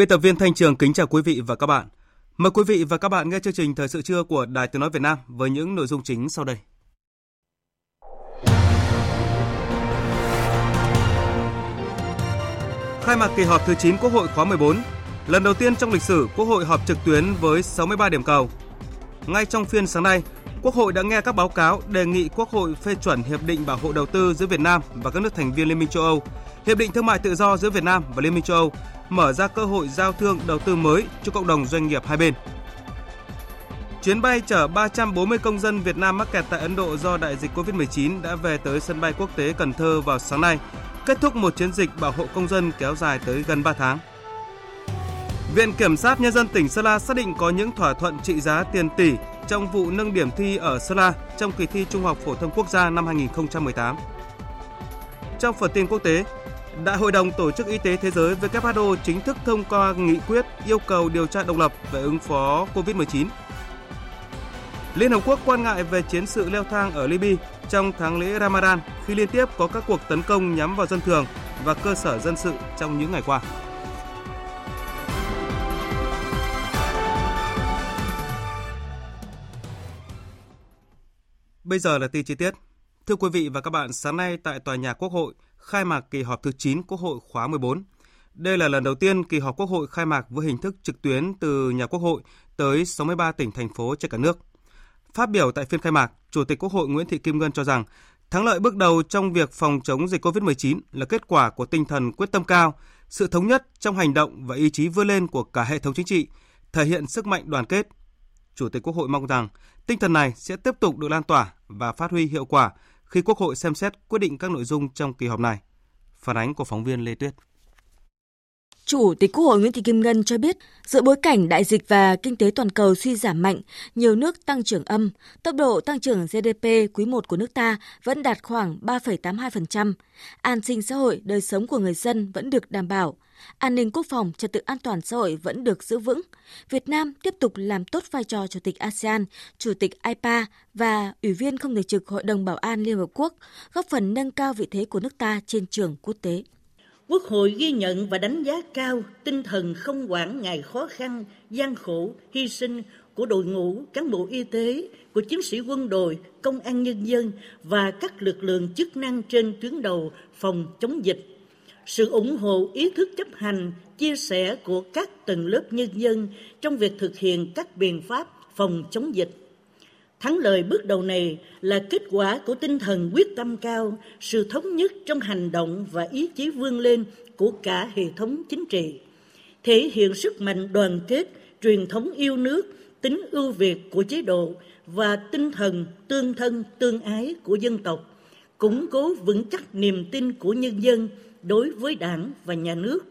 Biên tập viên Thanh Trường kính chào quý vị và các bạn. Mời quý vị và các bạn nghe chương trình Thời sự trưa của Đài Tiếng Nói Việt Nam với những nội dung chính sau đây. Khai mạc kỳ họp thứ 9 Quốc hội khóa 14. Lần đầu tiên trong lịch sử, Quốc hội họp trực tuyến với 63 điểm cầu. Ngay trong phiên sáng nay, Quốc hội đã nghe các báo cáo đề nghị Quốc hội phê chuẩn hiệp định bảo hộ đầu tư giữa Việt Nam và các nước thành viên Liên minh châu Âu, hiệp định thương mại tự do giữa Việt Nam và Liên minh châu Âu, mở ra cơ hội giao thương đầu tư mới cho cộng đồng doanh nghiệp hai bên. Chuyến bay chở 340 công dân Việt Nam mắc kẹt tại Ấn Độ do đại dịch Covid-19 đã về tới sân bay quốc tế Cần Thơ vào sáng nay, kết thúc một chiến dịch bảo hộ công dân kéo dài tới gần 3 tháng. Viện Kiểm sát Nhân dân tỉnh Sơn La xác định có những thỏa thuận trị giá tiền tỷ trong vụ nâng điểm thi ở Sơn La trong kỳ thi Trung học phổ thông quốc gia năm 2018. Trong phần tin quốc tế, Đại hội đồng Tổ chức Y tế Thế giới WHO chính thức thông qua nghị quyết yêu cầu điều tra độc lập về ứng phó COVID-19. Liên Hợp Quốc quan ngại về chiến sự leo thang ở Libya trong tháng lễ Ramadan khi liên tiếp có các cuộc tấn công nhắm vào dân thường và cơ sở dân sự trong những ngày qua. Bây giờ là tin chi tiết. Thưa quý vị và các bạn, sáng nay tại tòa nhà Quốc hội khai mạc kỳ họp thứ 9 Quốc hội khóa 14. Đây là lần đầu tiên kỳ họp Quốc hội khai mạc với hình thức trực tuyến từ nhà Quốc hội tới 63 tỉnh thành phố trên cả nước. Phát biểu tại phiên khai mạc, Chủ tịch Quốc hội Nguyễn Thị Kim Ngân cho rằng thắng lợi bước đầu trong việc phòng chống dịch COVID-19 là kết quả của tinh thần quyết tâm cao, sự thống nhất trong hành động và ý chí vươn lên của cả hệ thống chính trị, thể hiện sức mạnh đoàn kết. Chủ tịch Quốc hội mong rằng tinh thần này sẽ tiếp tục được lan tỏa và phát huy hiệu quả khi Quốc hội xem xét quyết định các nội dung trong kỳ họp này. Phản ánh của phóng viên Lê Tuyết. Chủ tịch Quốc hội Nguyễn Thị Kim Ngân cho biết, giữa bối cảnh đại dịch và kinh tế toàn cầu suy giảm mạnh, nhiều nước tăng trưởng âm, tốc độ tăng trưởng GDP quý 1 của nước ta vẫn đạt khoảng 3,82%. An sinh xã hội, đời sống của người dân vẫn được đảm bảo. An ninh quốc phòng, trật tự an toàn xã hội vẫn được giữ vững. Việt Nam tiếp tục làm tốt vai trò Chủ tịch ASEAN, Chủ tịch IPA và Ủy viên không thường trực Hội đồng Bảo an Liên Hợp Quốc, góp phần nâng cao vị thế của nước ta trên trường quốc tế. Quốc hội ghi nhận và đánh giá cao tinh thần không quản ngại khó khăn, gian khổ, hy sinh của đội ngũ cán bộ y tế, của chiến sĩ quân đội, công an nhân dân và các lực lượng chức năng trên tuyến đầu phòng chống dịch. Sự ủng hộ ý thức chấp hành, chia sẻ của các tầng lớp nhân dân trong việc thực hiện các biện pháp phòng chống dịch Thắng lợi bước đầu này là kết quả của tinh thần quyết tâm cao, sự thống nhất trong hành động và ý chí vươn lên của cả hệ thống chính trị, thể hiện sức mạnh đoàn kết, truyền thống yêu nước, tính ưu việt của chế độ và tinh thần tương thân tương ái của dân tộc, củng cố vững chắc niềm tin của nhân dân đối với Đảng và nhà nước.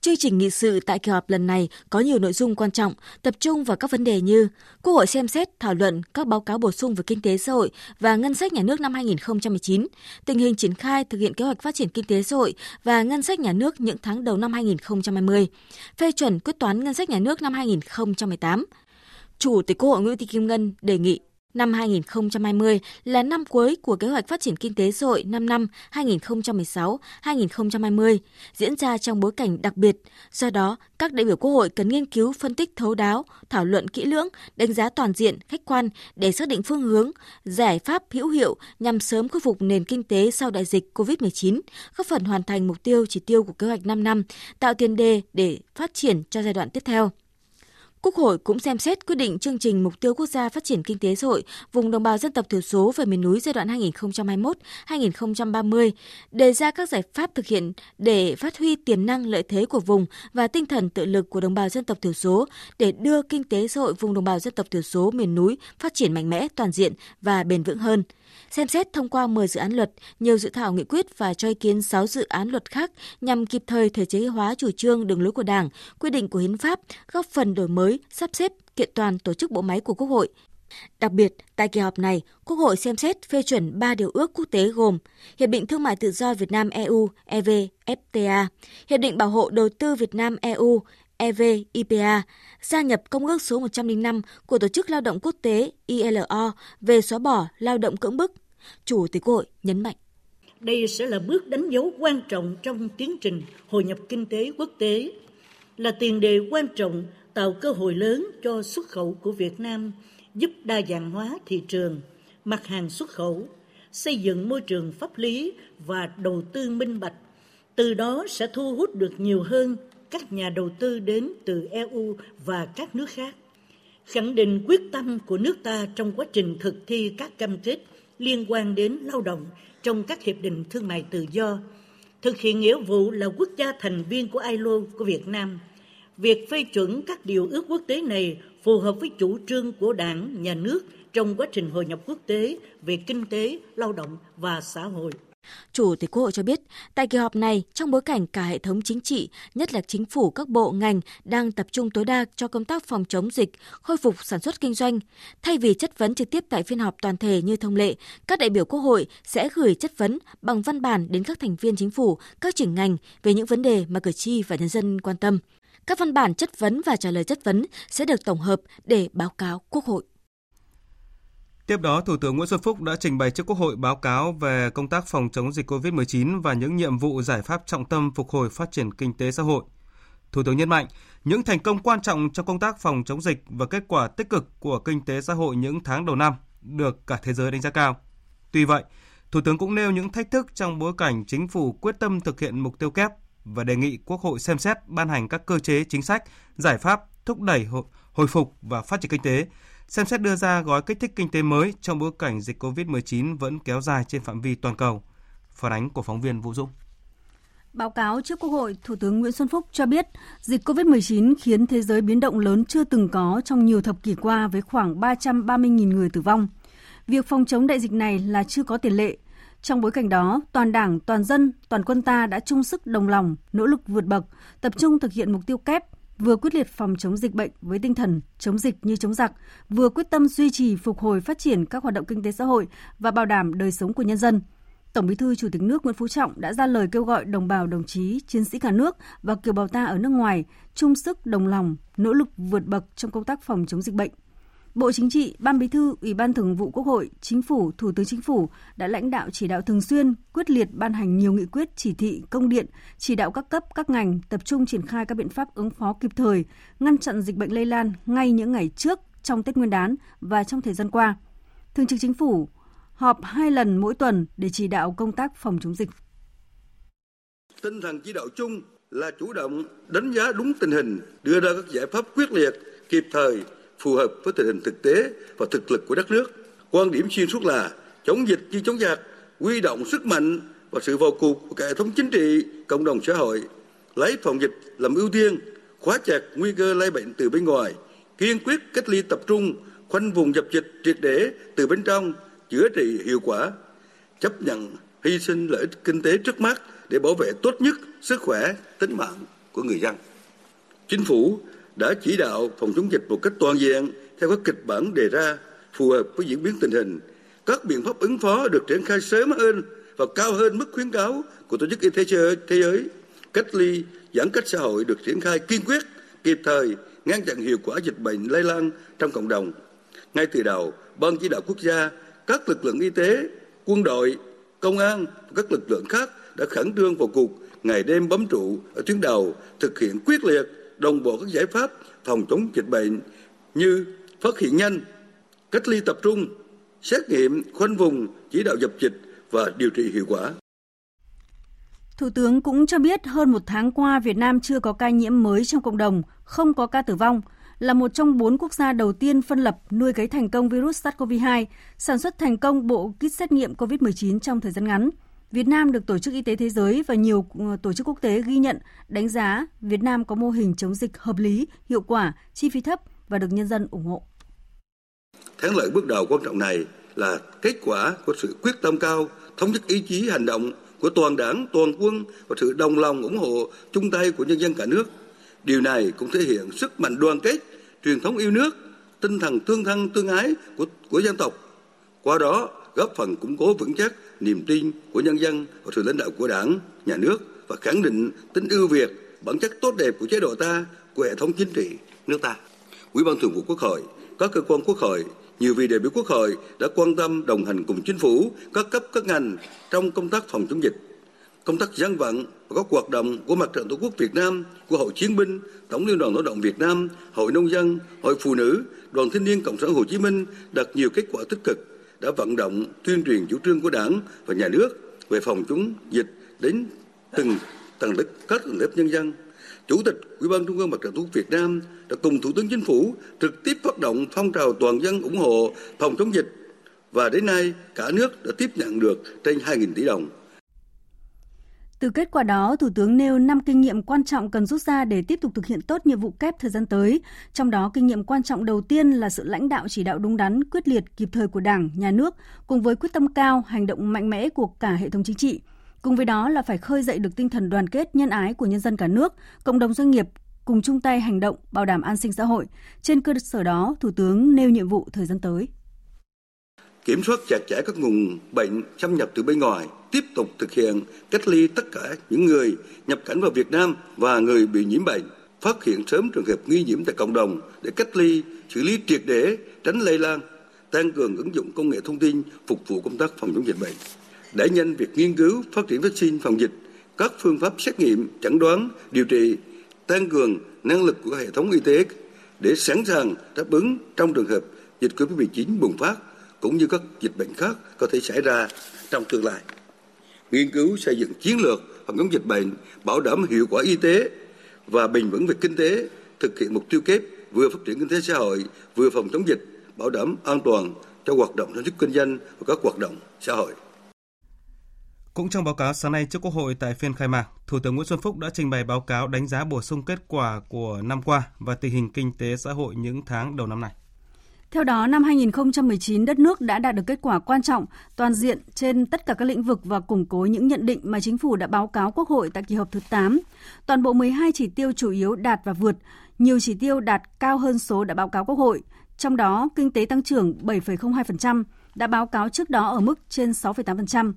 Chương trình nghị sự tại kỳ họp lần này có nhiều nội dung quan trọng, tập trung vào các vấn đề như Quốc hội xem xét thảo luận các báo cáo bổ sung về kinh tế xã hội và ngân sách nhà nước năm 2019, tình hình triển khai thực hiện kế hoạch phát triển kinh tế xã hội và ngân sách nhà nước những tháng đầu năm 2020, phê chuẩn quyết toán ngân sách nhà nước năm 2018. Chủ tịch Quốc hội Nguyễn Thị Kim Ngân đề nghị Năm 2020 là năm cuối của kế hoạch phát triển kinh tế xã hội 5 năm 2016-2020, diễn ra trong bối cảnh đặc biệt. Do đó, các đại biểu Quốc hội cần nghiên cứu phân tích thấu đáo, thảo luận kỹ lưỡng, đánh giá toàn diện, khách quan để xác định phương hướng, giải pháp hữu hiệu nhằm sớm khôi phục nền kinh tế sau đại dịch COVID-19, góp phần hoàn thành mục tiêu chỉ tiêu của kế hoạch 5 năm, tạo tiền đề để phát triển cho giai đoạn tiếp theo. Quốc hội cũng xem xét quyết định chương trình mục tiêu quốc gia phát triển kinh tế xã hội vùng đồng bào dân tộc thiểu số và miền núi giai đoạn 2021-2030, đề ra các giải pháp thực hiện để phát huy tiềm năng lợi thế của vùng và tinh thần tự lực của đồng bào dân tộc thiểu số để đưa kinh tế xã hội vùng đồng bào dân tộc thiểu số miền núi phát triển mạnh mẽ, toàn diện và bền vững hơn xem xét thông qua 10 dự án luật, nhiều dự thảo nghị quyết và cho ý kiến 6 dự án luật khác nhằm kịp thời thể chế hóa chủ trương đường lối của Đảng, quy định của hiến pháp, góp phần đổi mới, sắp xếp, kiện toàn tổ chức bộ máy của Quốc hội. Đặc biệt, tại kỳ họp này, Quốc hội xem xét phê chuẩn 3 điều ước quốc tế gồm Hiệp định Thương mại Tự do Việt Nam EU EVFTA, Hiệp định Bảo hộ Đầu tư Việt Nam EU EVIPA, gia nhập Công ước số 105 của Tổ chức Lao động Quốc tế ILO về xóa bỏ lao động cưỡng bức. Chủ tịch Quốc hội nhấn mạnh. Đây sẽ là bước đánh dấu quan trọng trong tiến trình hội nhập kinh tế quốc tế, là tiền đề quan trọng tạo cơ hội lớn cho xuất khẩu của Việt Nam, giúp đa dạng hóa thị trường, mặt hàng xuất khẩu, xây dựng môi trường pháp lý và đầu tư minh bạch. Từ đó sẽ thu hút được nhiều hơn các nhà đầu tư đến từ EU và các nước khác, khẳng định quyết tâm của nước ta trong quá trình thực thi các cam kết liên quan đến lao động trong các hiệp định thương mại tự do, thực hiện nghĩa vụ là quốc gia thành viên của ILO của Việt Nam. Việc phê chuẩn các điều ước quốc tế này phù hợp với chủ trương của Đảng, Nhà nước trong quá trình hội nhập quốc tế về kinh tế, lao động và xã hội. Chủ tịch Quốc hội cho biết, tại kỳ họp này, trong bối cảnh cả hệ thống chính trị, nhất là chính phủ các bộ ngành đang tập trung tối đa cho công tác phòng chống dịch, khôi phục sản xuất kinh doanh, thay vì chất vấn trực tiếp tại phiên họp toàn thể như thông lệ, các đại biểu Quốc hội sẽ gửi chất vấn bằng văn bản đến các thành viên chính phủ, các trưởng ngành về những vấn đề mà cử tri và nhân dân quan tâm. Các văn bản chất vấn và trả lời chất vấn sẽ được tổng hợp để báo cáo Quốc hội. Tiếp đó, Thủ tướng Nguyễn Xuân Phúc đã trình bày trước Quốc hội báo cáo về công tác phòng chống dịch COVID-19 và những nhiệm vụ giải pháp trọng tâm phục hồi phát triển kinh tế xã hội. Thủ tướng nhấn mạnh, những thành công quan trọng trong công tác phòng chống dịch và kết quả tích cực của kinh tế xã hội những tháng đầu năm được cả thế giới đánh giá cao. Tuy vậy, Thủ tướng cũng nêu những thách thức trong bối cảnh chính phủ quyết tâm thực hiện mục tiêu kép và đề nghị Quốc hội xem xét ban hành các cơ chế chính sách, giải pháp thúc đẩy hồi phục và phát triển kinh tế, xem xét đưa ra gói kích thích kinh tế mới trong bối cảnh dịch COVID-19 vẫn kéo dài trên phạm vi toàn cầu. Phản ánh của phóng viên Vũ Dũng. Báo cáo trước Quốc hội, Thủ tướng Nguyễn Xuân Phúc cho biết dịch COVID-19 khiến thế giới biến động lớn chưa từng có trong nhiều thập kỷ qua với khoảng 330.000 người tử vong. Việc phòng chống đại dịch này là chưa có tiền lệ. Trong bối cảnh đó, toàn đảng, toàn dân, toàn quân ta đã chung sức đồng lòng, nỗ lực vượt bậc, tập trung thực hiện mục tiêu kép vừa quyết liệt phòng chống dịch bệnh với tinh thần chống dịch như chống giặc, vừa quyết tâm duy trì phục hồi phát triển các hoạt động kinh tế xã hội và bảo đảm đời sống của nhân dân. Tổng Bí thư Chủ tịch nước Nguyễn Phú Trọng đã ra lời kêu gọi đồng bào đồng chí, chiến sĩ cả nước và kiều bào ta ở nước ngoài chung sức đồng lòng, nỗ lực vượt bậc trong công tác phòng chống dịch bệnh. Bộ Chính trị, Ban Bí thư, Ủy ban Thường vụ Quốc hội, Chính phủ, Thủ tướng Chính phủ đã lãnh đạo chỉ đạo thường xuyên, quyết liệt ban hành nhiều nghị quyết, chỉ thị, công điện, chỉ đạo các cấp, các ngành tập trung triển khai các biện pháp ứng phó kịp thời, ngăn chặn dịch bệnh lây lan ngay những ngày trước trong Tết Nguyên đán và trong thời gian qua. Thường trực Chính phủ họp hai lần mỗi tuần để chỉ đạo công tác phòng chống dịch. Tinh thần chỉ đạo chung là chủ động đánh giá đúng tình hình, đưa ra các giải pháp quyết liệt, kịp thời phù hợp với tình hình thực tế và thực lực của đất nước. Quan điểm xuyên suốt là chống dịch như chống giặc, huy động sức mạnh và sự vào cuộc của cả hệ thống chính trị, cộng đồng xã hội, lấy phòng dịch làm ưu tiên, khóa chặt nguy cơ lây bệnh từ bên ngoài, kiên quyết cách ly tập trung, khoanh vùng dập dịch triệt để từ bên trong, chữa trị hiệu quả, chấp nhận hy sinh lợi ích kinh tế trước mắt để bảo vệ tốt nhất sức khỏe, tính mạng của người dân. Chính phủ đã chỉ đạo phòng chống dịch một cách toàn diện theo các kịch bản đề ra phù hợp với diễn biến tình hình. Các biện pháp ứng phó được triển khai sớm hơn và cao hơn mức khuyến cáo của Tổ chức Y tế Thế giới. Cách ly, giãn cách xã hội được triển khai kiên quyết, kịp thời, ngăn chặn hiệu quả dịch bệnh lây lan trong cộng đồng. Ngay từ đầu, Ban chỉ đạo quốc gia, các lực lượng y tế, quân đội, công an và các lực lượng khác đã khẩn trương vào cuộc ngày đêm bấm trụ ở tuyến đầu thực hiện quyết liệt đồng bộ các giải pháp phòng chống dịch bệnh như phát hiện nhanh, cách ly tập trung, xét nghiệm, khoanh vùng, chỉ đạo dập dịch và điều trị hiệu quả. Thủ tướng cũng cho biết hơn một tháng qua Việt Nam chưa có ca nhiễm mới trong cộng đồng, không có ca tử vong. là một trong bốn quốc gia đầu tiên phân lập nuôi cấy thành công virus SARS-CoV-2, sản xuất thành công bộ kit xét nghiệm COVID-19 trong thời gian ngắn. Việt Nam được Tổ chức Y tế Thế giới và nhiều ờ, tổ chức quốc tế ghi nhận, đánh giá Việt Nam có mô hình chống dịch hợp lý, hiệu quả, chi phí thấp và được nhân dân ủng hộ. Thắng lợi bước đầu quan trọng này là kết quả của sự quyết tâm cao, thống nhất ý chí hành động của toàn đảng, toàn quân và sự đồng lòng ủng hộ chung tay của nhân dân cả nước. Điều này cũng thể hiện sức mạnh đoàn kết, truyền thống yêu nước, tinh thần tương thân tương ái của của dân tộc. Qua đó góp phần củng cố vững chắc niềm tin của nhân dân và sự lãnh đạo của Đảng, nhà nước và khẳng định tính ưu việt, bản chất tốt đẹp của chế độ ta, của hệ thống chính trị nước ta. Ủy ban Thường vụ Quốc hội, các cơ quan quốc hội, nhiều vị đại biểu Quốc hội đã quan tâm đồng hành cùng chính phủ, các cấp các ngành trong công tác phòng chống dịch, công tác dân vận và các hoạt động của Mặt trận Tổ quốc Việt Nam, của Hội Chiến binh, Tổng Liên đoàn Lao động Việt Nam, Hội Nông dân, Hội Phụ nữ, Đoàn Thanh niên Cộng sản Hồ Chí Minh đạt nhiều kết quả tích cực, đã vận động, tuyên truyền chủ trương của Đảng và Nhà nước về phòng chống dịch đến từng tầng lớp, các tầng lớp nhân dân. Chủ tịch Ủy ban Trung ương Mặt trận Tổ quốc Việt Nam đã cùng Thủ tướng Chính phủ trực tiếp phát động phong trào toàn dân ủng hộ phòng chống dịch và đến nay, cả nước đã tiếp nhận được trên 2.000 tỷ đồng. Từ kết quả đó, Thủ tướng nêu 5 kinh nghiệm quan trọng cần rút ra để tiếp tục thực hiện tốt nhiệm vụ kép thời gian tới. Trong đó, kinh nghiệm quan trọng đầu tiên là sự lãnh đạo chỉ đạo đúng đắn, quyết liệt, kịp thời của Đảng, Nhà nước, cùng với quyết tâm cao, hành động mạnh mẽ của cả hệ thống chính trị. Cùng với đó là phải khơi dậy được tinh thần đoàn kết, nhân ái của nhân dân cả nước, cộng đồng doanh nghiệp cùng chung tay hành động bảo đảm an sinh xã hội. Trên cơ sở đó, Thủ tướng nêu nhiệm vụ thời gian tới. Kiểm soát chặt chẽ các nguồn bệnh xâm nhập từ bên ngoài, tiếp tục thực hiện cách ly tất cả những người nhập cảnh vào Việt Nam và người bị nhiễm bệnh, phát hiện sớm trường hợp nghi nhiễm tại cộng đồng để cách ly, xử lý triệt để, tránh lây lan, tăng cường ứng dụng công nghệ thông tin phục vụ công tác phòng chống dịch bệnh, đẩy nhanh việc nghiên cứu, phát triển vaccine phòng dịch, các phương pháp xét nghiệm, chẩn đoán, điều trị, tăng cường năng lực của hệ thống y tế để sẵn sàng đáp ứng trong trường hợp dịch COVID-19 bùng phát cũng như các dịch bệnh khác có thể xảy ra trong tương lai nghiên cứu xây dựng chiến lược phòng chống dịch bệnh, bảo đảm hiệu quả y tế và bền vững về kinh tế, thực hiện mục tiêu kép vừa phát triển kinh tế xã hội, vừa phòng chống dịch, bảo đảm an toàn cho hoạt động sản xuất kinh doanh và các hoạt động xã hội. Cũng trong báo cáo sáng nay trước Quốc hội tại phiên khai mạc, Thủ tướng Nguyễn Xuân Phúc đã trình bày báo cáo đánh giá bổ sung kết quả của năm qua và tình hình kinh tế xã hội những tháng đầu năm này. Theo đó, năm 2019, đất nước đã đạt được kết quả quan trọng, toàn diện trên tất cả các lĩnh vực và củng cố những nhận định mà chính phủ đã báo cáo Quốc hội tại kỳ họp thứ 8. Toàn bộ 12 chỉ tiêu chủ yếu đạt và vượt, nhiều chỉ tiêu đạt cao hơn số đã báo cáo Quốc hội. Trong đó, kinh tế tăng trưởng 7,02%, đã báo cáo trước đó ở mức trên 6,8%,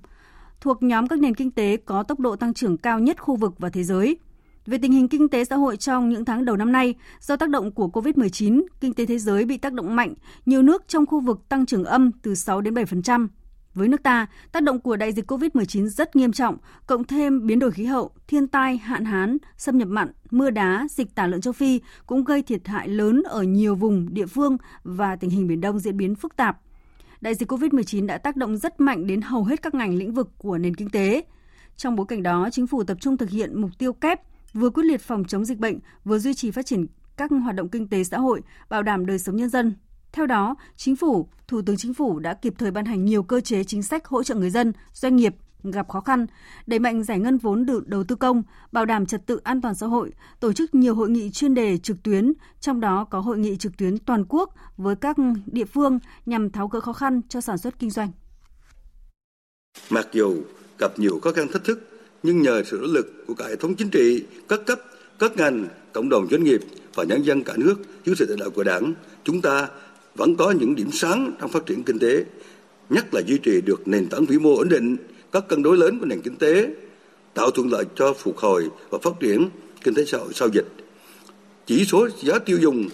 thuộc nhóm các nền kinh tế có tốc độ tăng trưởng cao nhất khu vực và thế giới – về tình hình kinh tế xã hội trong những tháng đầu năm nay, do tác động của COVID-19, kinh tế thế giới bị tác động mạnh, nhiều nước trong khu vực tăng trưởng âm từ 6 đến 7%. Với nước ta, tác động của đại dịch COVID-19 rất nghiêm trọng, cộng thêm biến đổi khí hậu, thiên tai, hạn hán, xâm nhập mặn, mưa đá, dịch tả lợn châu Phi cũng gây thiệt hại lớn ở nhiều vùng, địa phương và tình hình Biển Đông diễn biến phức tạp. Đại dịch COVID-19 đã tác động rất mạnh đến hầu hết các ngành lĩnh vực của nền kinh tế. Trong bối cảnh đó, chính phủ tập trung thực hiện mục tiêu kép vừa quyết liệt phòng chống dịch bệnh, vừa duy trì phát triển các hoạt động kinh tế xã hội, bảo đảm đời sống nhân dân. Theo đó, Chính phủ, Thủ tướng Chính phủ đã kịp thời ban hành nhiều cơ chế chính sách hỗ trợ người dân, doanh nghiệp gặp khó khăn, đẩy mạnh giải ngân vốn đầu tư công, bảo đảm trật tự an toàn xã hội, tổ chức nhiều hội nghị chuyên đề trực tuyến, trong đó có hội nghị trực tuyến toàn quốc với các địa phương nhằm tháo gỡ khó khăn cho sản xuất kinh doanh. Mặc dù gặp nhiều khó khăn thách thức, nhưng nhờ sự nỗ lực của cả hệ thống chính trị, các cấp, các ngành, cộng đồng doanh nghiệp và nhân dân cả nước dưới sự lãnh đạo của Đảng, chúng ta vẫn có những điểm sáng trong phát triển kinh tế, nhất là duy trì được nền tảng vĩ mô ổn định, các cân đối lớn của nền kinh tế, tạo thuận lợi cho phục hồi và phát triển kinh tế xã hội sau dịch. Chỉ số giá tiêu dùng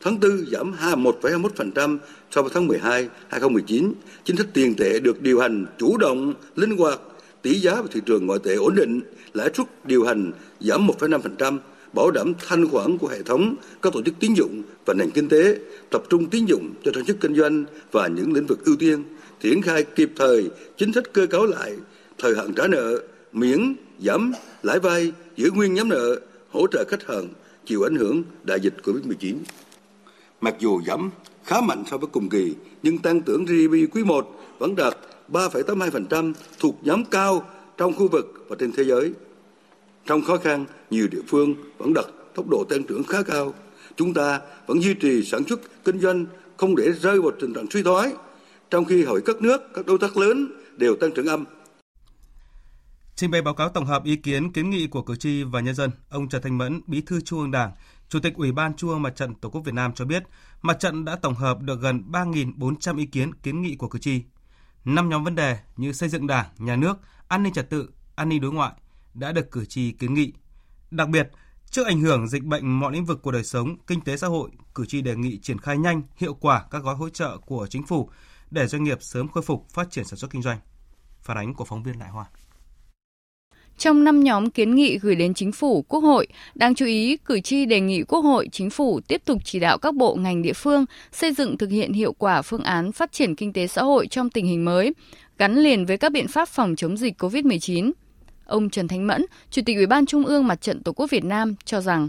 tháng 4 giảm 1,21% so với tháng 12 2019. Chính sách tiền tệ được điều hành chủ động, linh hoạt tỷ giá và thị trường ngoại tệ ổn định, lãi suất điều hành giảm 1,5%, bảo đảm thanh khoản của hệ thống các tổ chức tín dụng và nền kinh tế, tập trung tín dụng cho sản xuất kinh doanh và những lĩnh vực ưu tiên, triển khai kịp thời chính sách cơ cấu lại thời hạn trả nợ, miễn giảm lãi vay, giữ nguyên nhóm nợ, hỗ trợ khách hàng chịu ảnh hưởng đại dịch Covid-19. Mặc dù giảm khá mạnh so với cùng kỳ, nhưng tăng trưởng GDP quý 1 vẫn đạt 3,82% thuộc nhóm cao trong khu vực và trên thế giới. Trong khó khăn, nhiều địa phương vẫn đặt tốc độ tăng trưởng khá cao. Chúng ta vẫn duy trì sản xuất kinh doanh không để rơi vào tình trạng suy thoái, trong khi hầu các nước, các đối tác lớn đều tăng trưởng âm. Trình bày báo cáo tổng hợp ý kiến kiến nghị của cử tri và nhân dân, ông Trần Thanh Mẫn, Bí thư Trung ương Đảng, Chủ tịch Ủy ban Trung ương Mặt trận Tổ quốc Việt Nam cho biết, mặt trận đã tổng hợp được gần 3.400 ý kiến kiến nghị của cử tri. Năm nhóm vấn đề như xây dựng Đảng, nhà nước, an ninh trật tự, an ninh đối ngoại đã được cử tri kiến nghị. Đặc biệt, trước ảnh hưởng dịch bệnh mọi lĩnh vực của đời sống, kinh tế xã hội, cử tri đề nghị triển khai nhanh, hiệu quả các gói hỗ trợ của chính phủ để doanh nghiệp sớm khôi phục phát triển sản xuất kinh doanh. Phản ánh của phóng viên Đại Hoa. Trong năm nhóm kiến nghị gửi đến chính phủ, quốc hội, đáng chú ý, cử tri đề nghị quốc hội, chính phủ tiếp tục chỉ đạo các bộ ngành địa phương xây dựng thực hiện hiệu quả phương án phát triển kinh tế xã hội trong tình hình mới, gắn liền với các biện pháp phòng chống dịch COVID-19. Ông Trần Thanh Mẫn, Chủ tịch Ủy ban Trung ương Mặt trận Tổ quốc Việt Nam cho rằng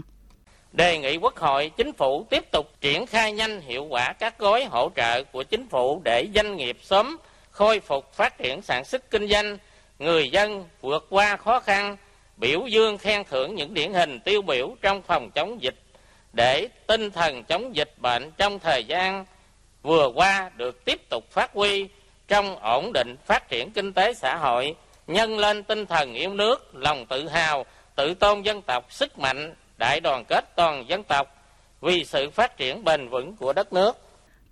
đề nghị Quốc hội, Chính phủ tiếp tục triển khai nhanh hiệu quả các gói hỗ trợ của Chính phủ để doanh nghiệp sớm khôi phục phát triển sản xuất kinh doanh, người dân vượt qua khó khăn, biểu dương khen thưởng những điển hình tiêu biểu trong phòng chống dịch để tinh thần chống dịch bệnh trong thời gian vừa qua được tiếp tục phát huy trong ổn định phát triển kinh tế xã hội, nhân lên tinh thần yêu nước, lòng tự hào, tự tôn dân tộc, sức mạnh, đại đoàn kết toàn dân tộc vì sự phát triển bền vững của đất nước.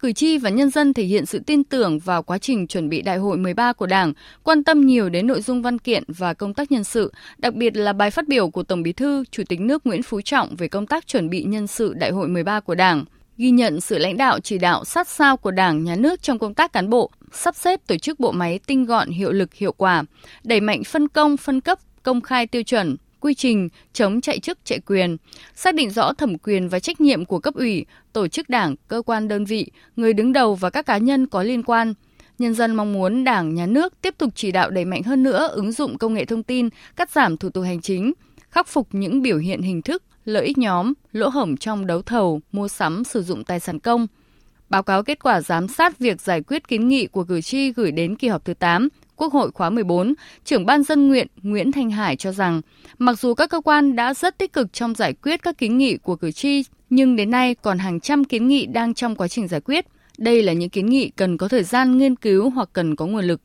Cử tri và nhân dân thể hiện sự tin tưởng vào quá trình chuẩn bị đại hội 13 của Đảng, quan tâm nhiều đến nội dung văn kiện và công tác nhân sự, đặc biệt là bài phát biểu của Tổng Bí thư, Chủ tịch nước Nguyễn Phú Trọng về công tác chuẩn bị nhân sự đại hội 13 của Đảng ghi nhận sự lãnh đạo chỉ đạo sát sao của Đảng, Nhà nước trong công tác cán bộ, sắp xếp tổ chức bộ máy tinh gọn, hiệu lực, hiệu quả, đẩy mạnh phân công, phân cấp, công khai tiêu chuẩn, quy trình chống chạy chức chạy quyền, xác định rõ thẩm quyền và trách nhiệm của cấp ủy, tổ chức đảng, cơ quan đơn vị, người đứng đầu và các cá nhân có liên quan. Nhân dân mong muốn Đảng, Nhà nước tiếp tục chỉ đạo đẩy mạnh hơn nữa ứng dụng công nghệ thông tin, cắt giảm thủ tục hành chính, khắc phục những biểu hiện hình thức, lợi ích nhóm, lỗ hổng trong đấu thầu, mua sắm sử dụng tài sản công. Báo cáo kết quả giám sát việc giải quyết kiến nghị của cử tri gửi đến kỳ họp thứ 8 Quốc hội khóa 14, trưởng ban dân nguyện Nguyễn Thanh Hải cho rằng, mặc dù các cơ quan đã rất tích cực trong giải quyết các kiến nghị của cử tri, nhưng đến nay còn hàng trăm kiến nghị đang trong quá trình giải quyết. Đây là những kiến nghị cần có thời gian nghiên cứu hoặc cần có nguồn lực.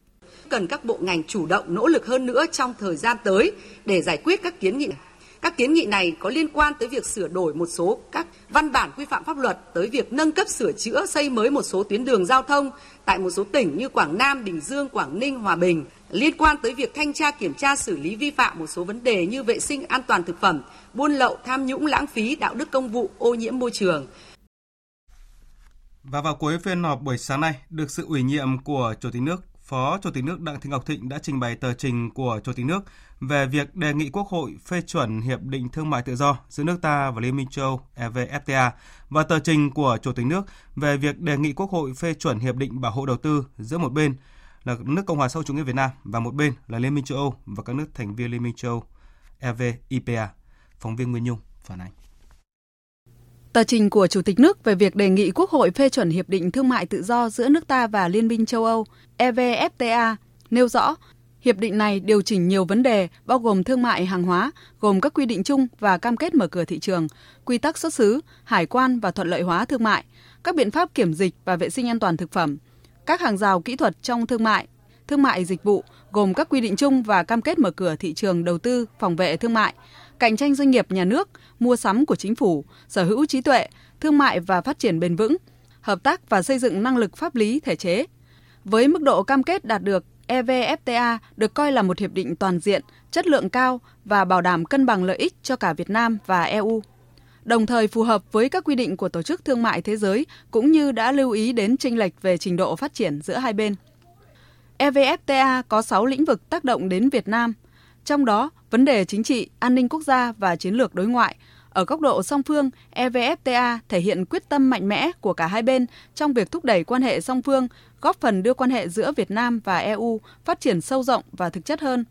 Cần các bộ ngành chủ động nỗ lực hơn nữa trong thời gian tới để giải quyết các kiến nghị. Các kiến nghị này có liên quan tới việc sửa đổi một số các văn bản quy phạm pháp luật, tới việc nâng cấp sửa chữa xây mới một số tuyến đường giao thông tại một số tỉnh như Quảng Nam, Bình Dương, Quảng Ninh, Hòa Bình, liên quan tới việc thanh tra kiểm tra xử lý vi phạm một số vấn đề như vệ sinh an toàn thực phẩm, buôn lậu, tham nhũng lãng phí, đạo đức công vụ, ô nhiễm môi trường. Và vào cuối phiên họp buổi sáng nay, được sự ủy nhiệm của Chủ tịch nước Phó Chủ tịch nước Đặng Thị Ngọc Thịnh đã trình bày tờ trình của Chủ tịch nước về việc đề nghị Quốc hội phê chuẩn Hiệp định Thương mại Tự do giữa nước ta và Liên minh châu Âu EVFTA và tờ trình của Chủ tịch nước về việc đề nghị Quốc hội phê chuẩn Hiệp định Bảo hộ Đầu tư giữa một bên là nước Cộng hòa xã hội chủ nghĩa Việt Nam và một bên là Liên minh châu Âu và các nước thành viên Liên minh châu Âu EVIPA. Phóng viên Nguyên Nhung phản ánh. Tờ trình của Chủ tịch nước về việc đề nghị Quốc hội phê chuẩn Hiệp định Thương mại Tự do giữa nước ta và Liên minh châu Âu EVFTA nêu rõ Hiệp định này điều chỉnh nhiều vấn đề bao gồm thương mại hàng hóa, gồm các quy định chung và cam kết mở cửa thị trường, quy tắc xuất xứ, hải quan và thuận lợi hóa thương mại, các biện pháp kiểm dịch và vệ sinh an toàn thực phẩm, các hàng rào kỹ thuật trong thương mại, thương mại dịch vụ gồm các quy định chung và cam kết mở cửa thị trường đầu tư, phòng vệ thương mại, cạnh tranh doanh nghiệp nhà nước, mua sắm của chính phủ, sở hữu trí tuệ, thương mại và phát triển bền vững, hợp tác và xây dựng năng lực pháp lý thể chế. Với mức độ cam kết đạt được, EVFTA được coi là một hiệp định toàn diện, chất lượng cao và bảo đảm cân bằng lợi ích cho cả Việt Nam và EU. Đồng thời phù hợp với các quy định của Tổ chức Thương mại Thế giới cũng như đã lưu ý đến chênh lệch về trình độ phát triển giữa hai bên. EVFTA có 6 lĩnh vực tác động đến Việt Nam, trong đó vấn đề chính trị, an ninh quốc gia và chiến lược đối ngoại. Ở góc độ song phương, EVFTA thể hiện quyết tâm mạnh mẽ của cả hai bên trong việc thúc đẩy quan hệ song phương, góp phần đưa quan hệ giữa Việt Nam và EU phát triển sâu rộng và thực chất hơn.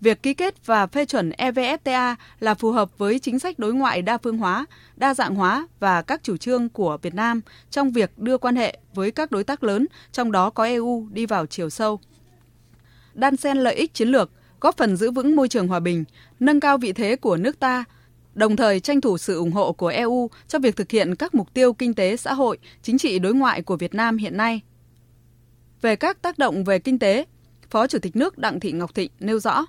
Việc ký kết và phê chuẩn EVFTA là phù hợp với chính sách đối ngoại đa phương hóa, đa dạng hóa và các chủ trương của Việt Nam trong việc đưa quan hệ với các đối tác lớn, trong đó có EU đi vào chiều sâu. Đan xen lợi ích chiến lược, góp phần giữ vững môi trường hòa bình, nâng cao vị thế của nước ta, đồng thời tranh thủ sự ủng hộ của EU cho việc thực hiện các mục tiêu kinh tế xã hội, chính trị đối ngoại của Việt Nam hiện nay. Về các tác động về kinh tế, Phó Chủ tịch nước Đặng Thị Ngọc Thịnh nêu rõ.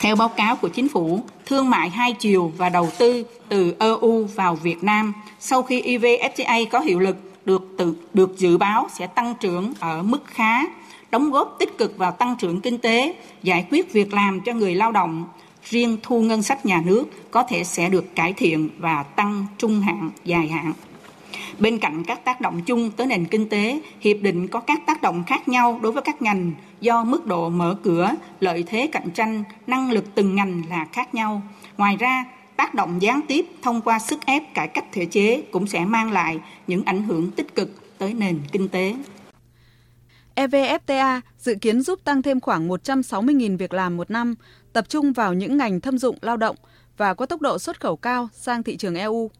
Theo báo cáo của chính phủ, thương mại hai chiều và đầu tư từ EU vào Việt Nam sau khi EVFTA có hiệu lực được tự, được dự báo sẽ tăng trưởng ở mức khá, đóng góp tích cực vào tăng trưởng kinh tế, giải quyết việc làm cho người lao động. Riêng thu ngân sách nhà nước có thể sẽ được cải thiện và tăng trung hạn, dài hạn. Bên cạnh các tác động chung tới nền kinh tế, hiệp định có các tác động khác nhau đối với các ngành do mức độ mở cửa, lợi thế cạnh tranh, năng lực từng ngành là khác nhau. Ngoài ra, tác động gián tiếp thông qua sức ép cải cách thể chế cũng sẽ mang lại những ảnh hưởng tích cực tới nền kinh tế. EVFTA dự kiến giúp tăng thêm khoảng 160.000 việc làm một năm, tập trung vào những ngành thâm dụng lao động và có tốc độ xuất khẩu cao sang thị trường EU.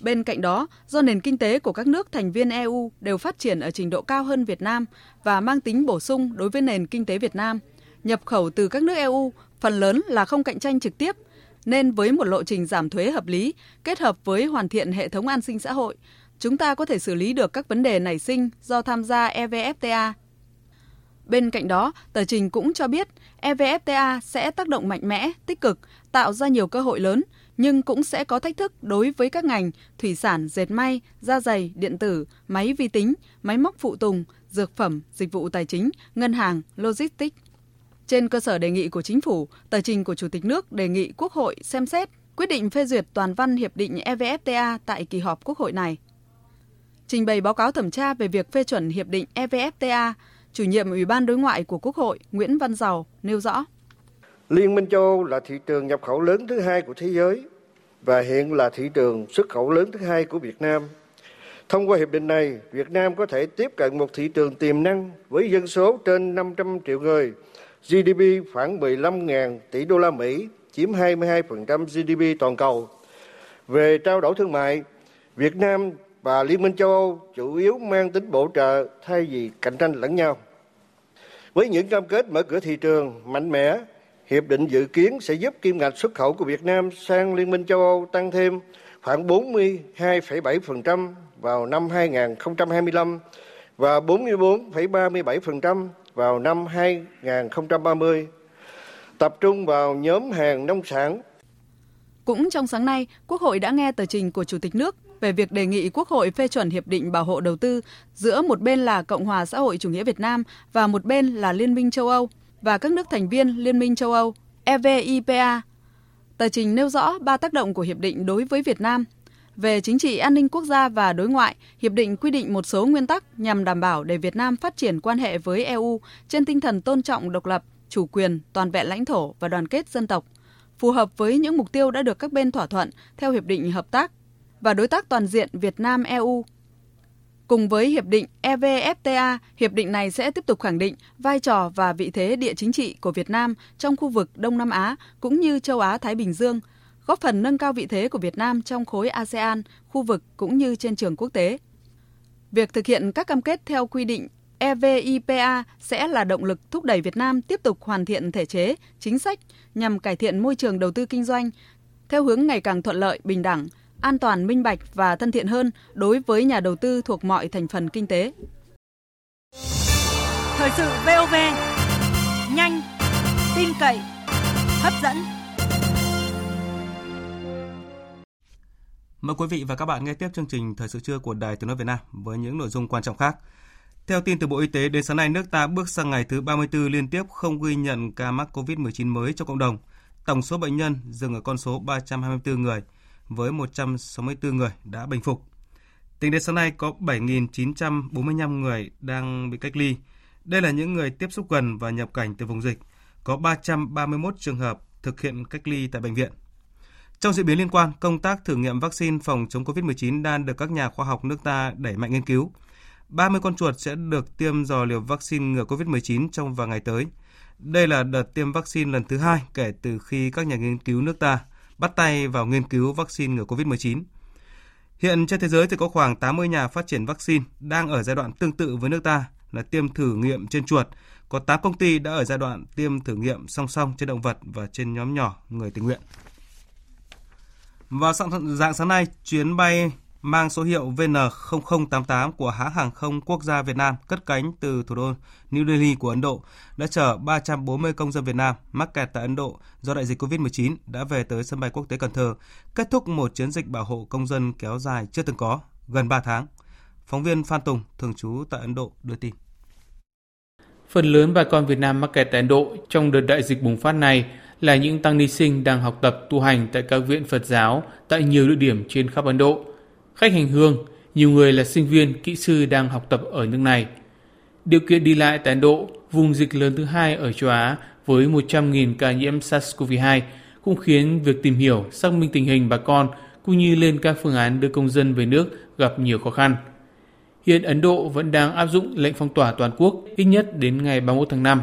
Bên cạnh đó, do nền kinh tế của các nước thành viên EU đều phát triển ở trình độ cao hơn Việt Nam và mang tính bổ sung đối với nền kinh tế Việt Nam, nhập khẩu từ các nước EU phần lớn là không cạnh tranh trực tiếp, nên với một lộ trình giảm thuế hợp lý kết hợp với hoàn thiện hệ thống an sinh xã hội, chúng ta có thể xử lý được các vấn đề nảy sinh do tham gia EVFTA. Bên cạnh đó, tờ trình cũng cho biết EVFTA sẽ tác động mạnh mẽ, tích cực, tạo ra nhiều cơ hội lớn – nhưng cũng sẽ có thách thức đối với các ngành thủy sản, dệt may, da dày, điện tử, máy vi tính, máy móc phụ tùng, dược phẩm, dịch vụ tài chính, ngân hàng, logistics. Trên cơ sở đề nghị của chính phủ, tờ trình của Chủ tịch nước đề nghị Quốc hội xem xét quyết định phê duyệt toàn văn hiệp định EVFTA tại kỳ họp Quốc hội này. Trình bày báo cáo thẩm tra về việc phê chuẩn hiệp định EVFTA, chủ nhiệm Ủy ban Đối ngoại của Quốc hội Nguyễn Văn Giàu nêu rõ. Liên minh châu Âu là thị trường nhập khẩu lớn thứ hai của thế giới và hiện là thị trường xuất khẩu lớn thứ hai của Việt Nam. Thông qua hiệp định này, Việt Nam có thể tiếp cận một thị trường tiềm năng với dân số trên 500 triệu người, GDP khoảng 15.000 tỷ đô la Mỹ, chiếm 22% GDP toàn cầu. Về trao đổi thương mại, Việt Nam và Liên minh châu Âu chủ yếu mang tính bổ trợ thay vì cạnh tranh lẫn nhau. Với những cam kết mở cửa thị trường mạnh mẽ, Hiệp định dự kiến sẽ giúp kim ngạch xuất khẩu của Việt Nam sang Liên minh châu Âu tăng thêm khoảng 42,7% vào năm 2025 và 44,37% vào năm 2030, tập trung vào nhóm hàng nông sản. Cũng trong sáng nay, Quốc hội đã nghe tờ trình của Chủ tịch nước về việc đề nghị Quốc hội phê chuẩn hiệp định bảo hộ đầu tư giữa một bên là Cộng hòa xã hội chủ nghĩa Việt Nam và một bên là Liên minh châu Âu và các nước thành viên Liên minh châu Âu EVIPA. Tờ trình nêu rõ ba tác động của hiệp định đối với Việt Nam. Về chính trị an ninh quốc gia và đối ngoại, hiệp định quy định một số nguyên tắc nhằm đảm bảo để Việt Nam phát triển quan hệ với EU trên tinh thần tôn trọng độc lập, chủ quyền, toàn vẹn lãnh thổ và đoàn kết dân tộc, phù hợp với những mục tiêu đã được các bên thỏa thuận theo hiệp định hợp tác và đối tác toàn diện Việt Nam EU Cùng với hiệp định EVFTA, hiệp định này sẽ tiếp tục khẳng định vai trò và vị thế địa chính trị của Việt Nam trong khu vực Đông Nam Á cũng như châu Á Thái Bình Dương, góp phần nâng cao vị thế của Việt Nam trong khối ASEAN, khu vực cũng như trên trường quốc tế. Việc thực hiện các cam kết theo quy định EVIPA sẽ là động lực thúc đẩy Việt Nam tiếp tục hoàn thiện thể chế, chính sách nhằm cải thiện môi trường đầu tư kinh doanh theo hướng ngày càng thuận lợi, bình đẳng, an toàn, minh bạch và thân thiện hơn đối với nhà đầu tư thuộc mọi thành phần kinh tế. Thời sự VOV, nhanh, tin cậy, hấp dẫn. Mời quý vị và các bạn nghe tiếp chương trình Thời sự trưa của Đài Tiếng nói Việt Nam với những nội dung quan trọng khác. Theo tin từ Bộ Y tế, đến sáng nay nước ta bước sang ngày thứ 34 liên tiếp không ghi nhận ca mắc COVID-19 mới trong cộng đồng. Tổng số bệnh nhân dừng ở con số 324 người – với 164 người đã bình phục. Tính đến sáng nay có 7.945 người đang bị cách ly. Đây là những người tiếp xúc gần và nhập cảnh từ vùng dịch. Có 331 trường hợp thực hiện cách ly tại bệnh viện. Trong diễn biến liên quan, công tác thử nghiệm vaccine phòng chống COVID-19 đang được các nhà khoa học nước ta đẩy mạnh nghiên cứu. 30 con chuột sẽ được tiêm dò liều vaccine ngừa COVID-19 trong vài ngày tới. Đây là đợt tiêm vaccine lần thứ hai kể từ khi các nhà nghiên cứu nước ta bắt tay vào nghiên cứu vaccine ngừa COVID-19. Hiện trên thế giới thì có khoảng 80 nhà phát triển vaccine đang ở giai đoạn tương tự với nước ta là tiêm thử nghiệm trên chuột. Có 8 công ty đã ở giai đoạn tiêm thử nghiệm song song trên động vật và trên nhóm nhỏ người tình nguyện. Vào sáng, dạng sáng nay, chuyến bay mang số hiệu VN0088 của hãng hàng không quốc gia Việt Nam cất cánh từ thủ đô New Delhi của Ấn Độ đã chở 340 công dân Việt Nam mắc kẹt tại Ấn Độ do đại dịch COVID-19 đã về tới sân bay quốc tế Cần Thơ, kết thúc một chiến dịch bảo hộ công dân kéo dài chưa từng có, gần 3 tháng. Phóng viên Phan Tùng, thường trú tại Ấn Độ, đưa tin. Phần lớn bà con Việt Nam mắc kẹt tại Ấn Độ trong đợt đại dịch bùng phát này là những tăng ni sinh đang học tập tu hành tại các viện Phật giáo tại nhiều địa điểm trên khắp Ấn Độ. Khách hành hương, nhiều người là sinh viên, kỹ sư đang học tập ở nước này. Điều kiện đi lại tại Ấn Độ, vùng dịch lớn thứ hai ở châu Á với 100.000 ca nhiễm SARS-CoV-2 cũng khiến việc tìm hiểu, xác minh tình hình bà con cũng như lên các phương án đưa công dân về nước gặp nhiều khó khăn. Hiện Ấn Độ vẫn đang áp dụng lệnh phong tỏa toàn quốc ít nhất đến ngày 31 tháng 5.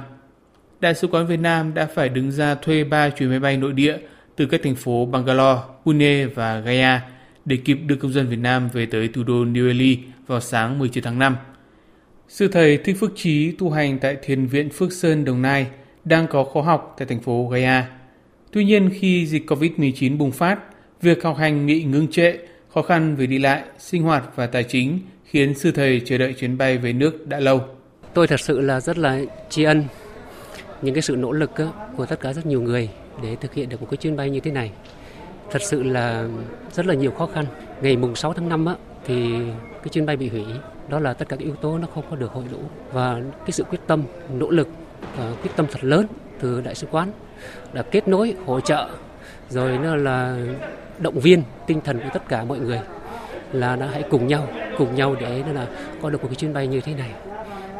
Đại sứ quán Việt Nam đã phải đứng ra thuê 3 chuyến máy bay nội địa từ các thành phố Bangalore, Pune và Gaya để kịp đưa công dân Việt Nam về tới thủ đô New Delhi vào sáng 19 tháng 5. Sư thầy Thích Phước Trí tu hành tại Thiền viện Phước Sơn, Đồng Nai đang có khóa học tại thành phố Gaya. Tuy nhiên khi dịch COVID-19 bùng phát, việc học hành bị ngưng trệ, khó khăn về đi lại, sinh hoạt và tài chính khiến sư thầy chờ đợi chuyến bay về nước đã lâu. Tôi thật sự là rất là tri ân những cái sự nỗ lực của tất cả rất nhiều người để thực hiện được một cái chuyến bay như thế này. Thật sự là rất là nhiều khó khăn. Ngày mùng 6 tháng 5 á, thì cái chuyến bay bị hủy. Đó là tất cả các yếu tố nó không có được hội đủ. Và cái sự quyết tâm, nỗ lực và quyết tâm thật lớn từ đại sứ quán đã kết nối, hỗ trợ rồi nó là động viên tinh thần của tất cả mọi người là đã hãy cùng nhau cùng nhau để nó là có được một cái chuyến bay như thế này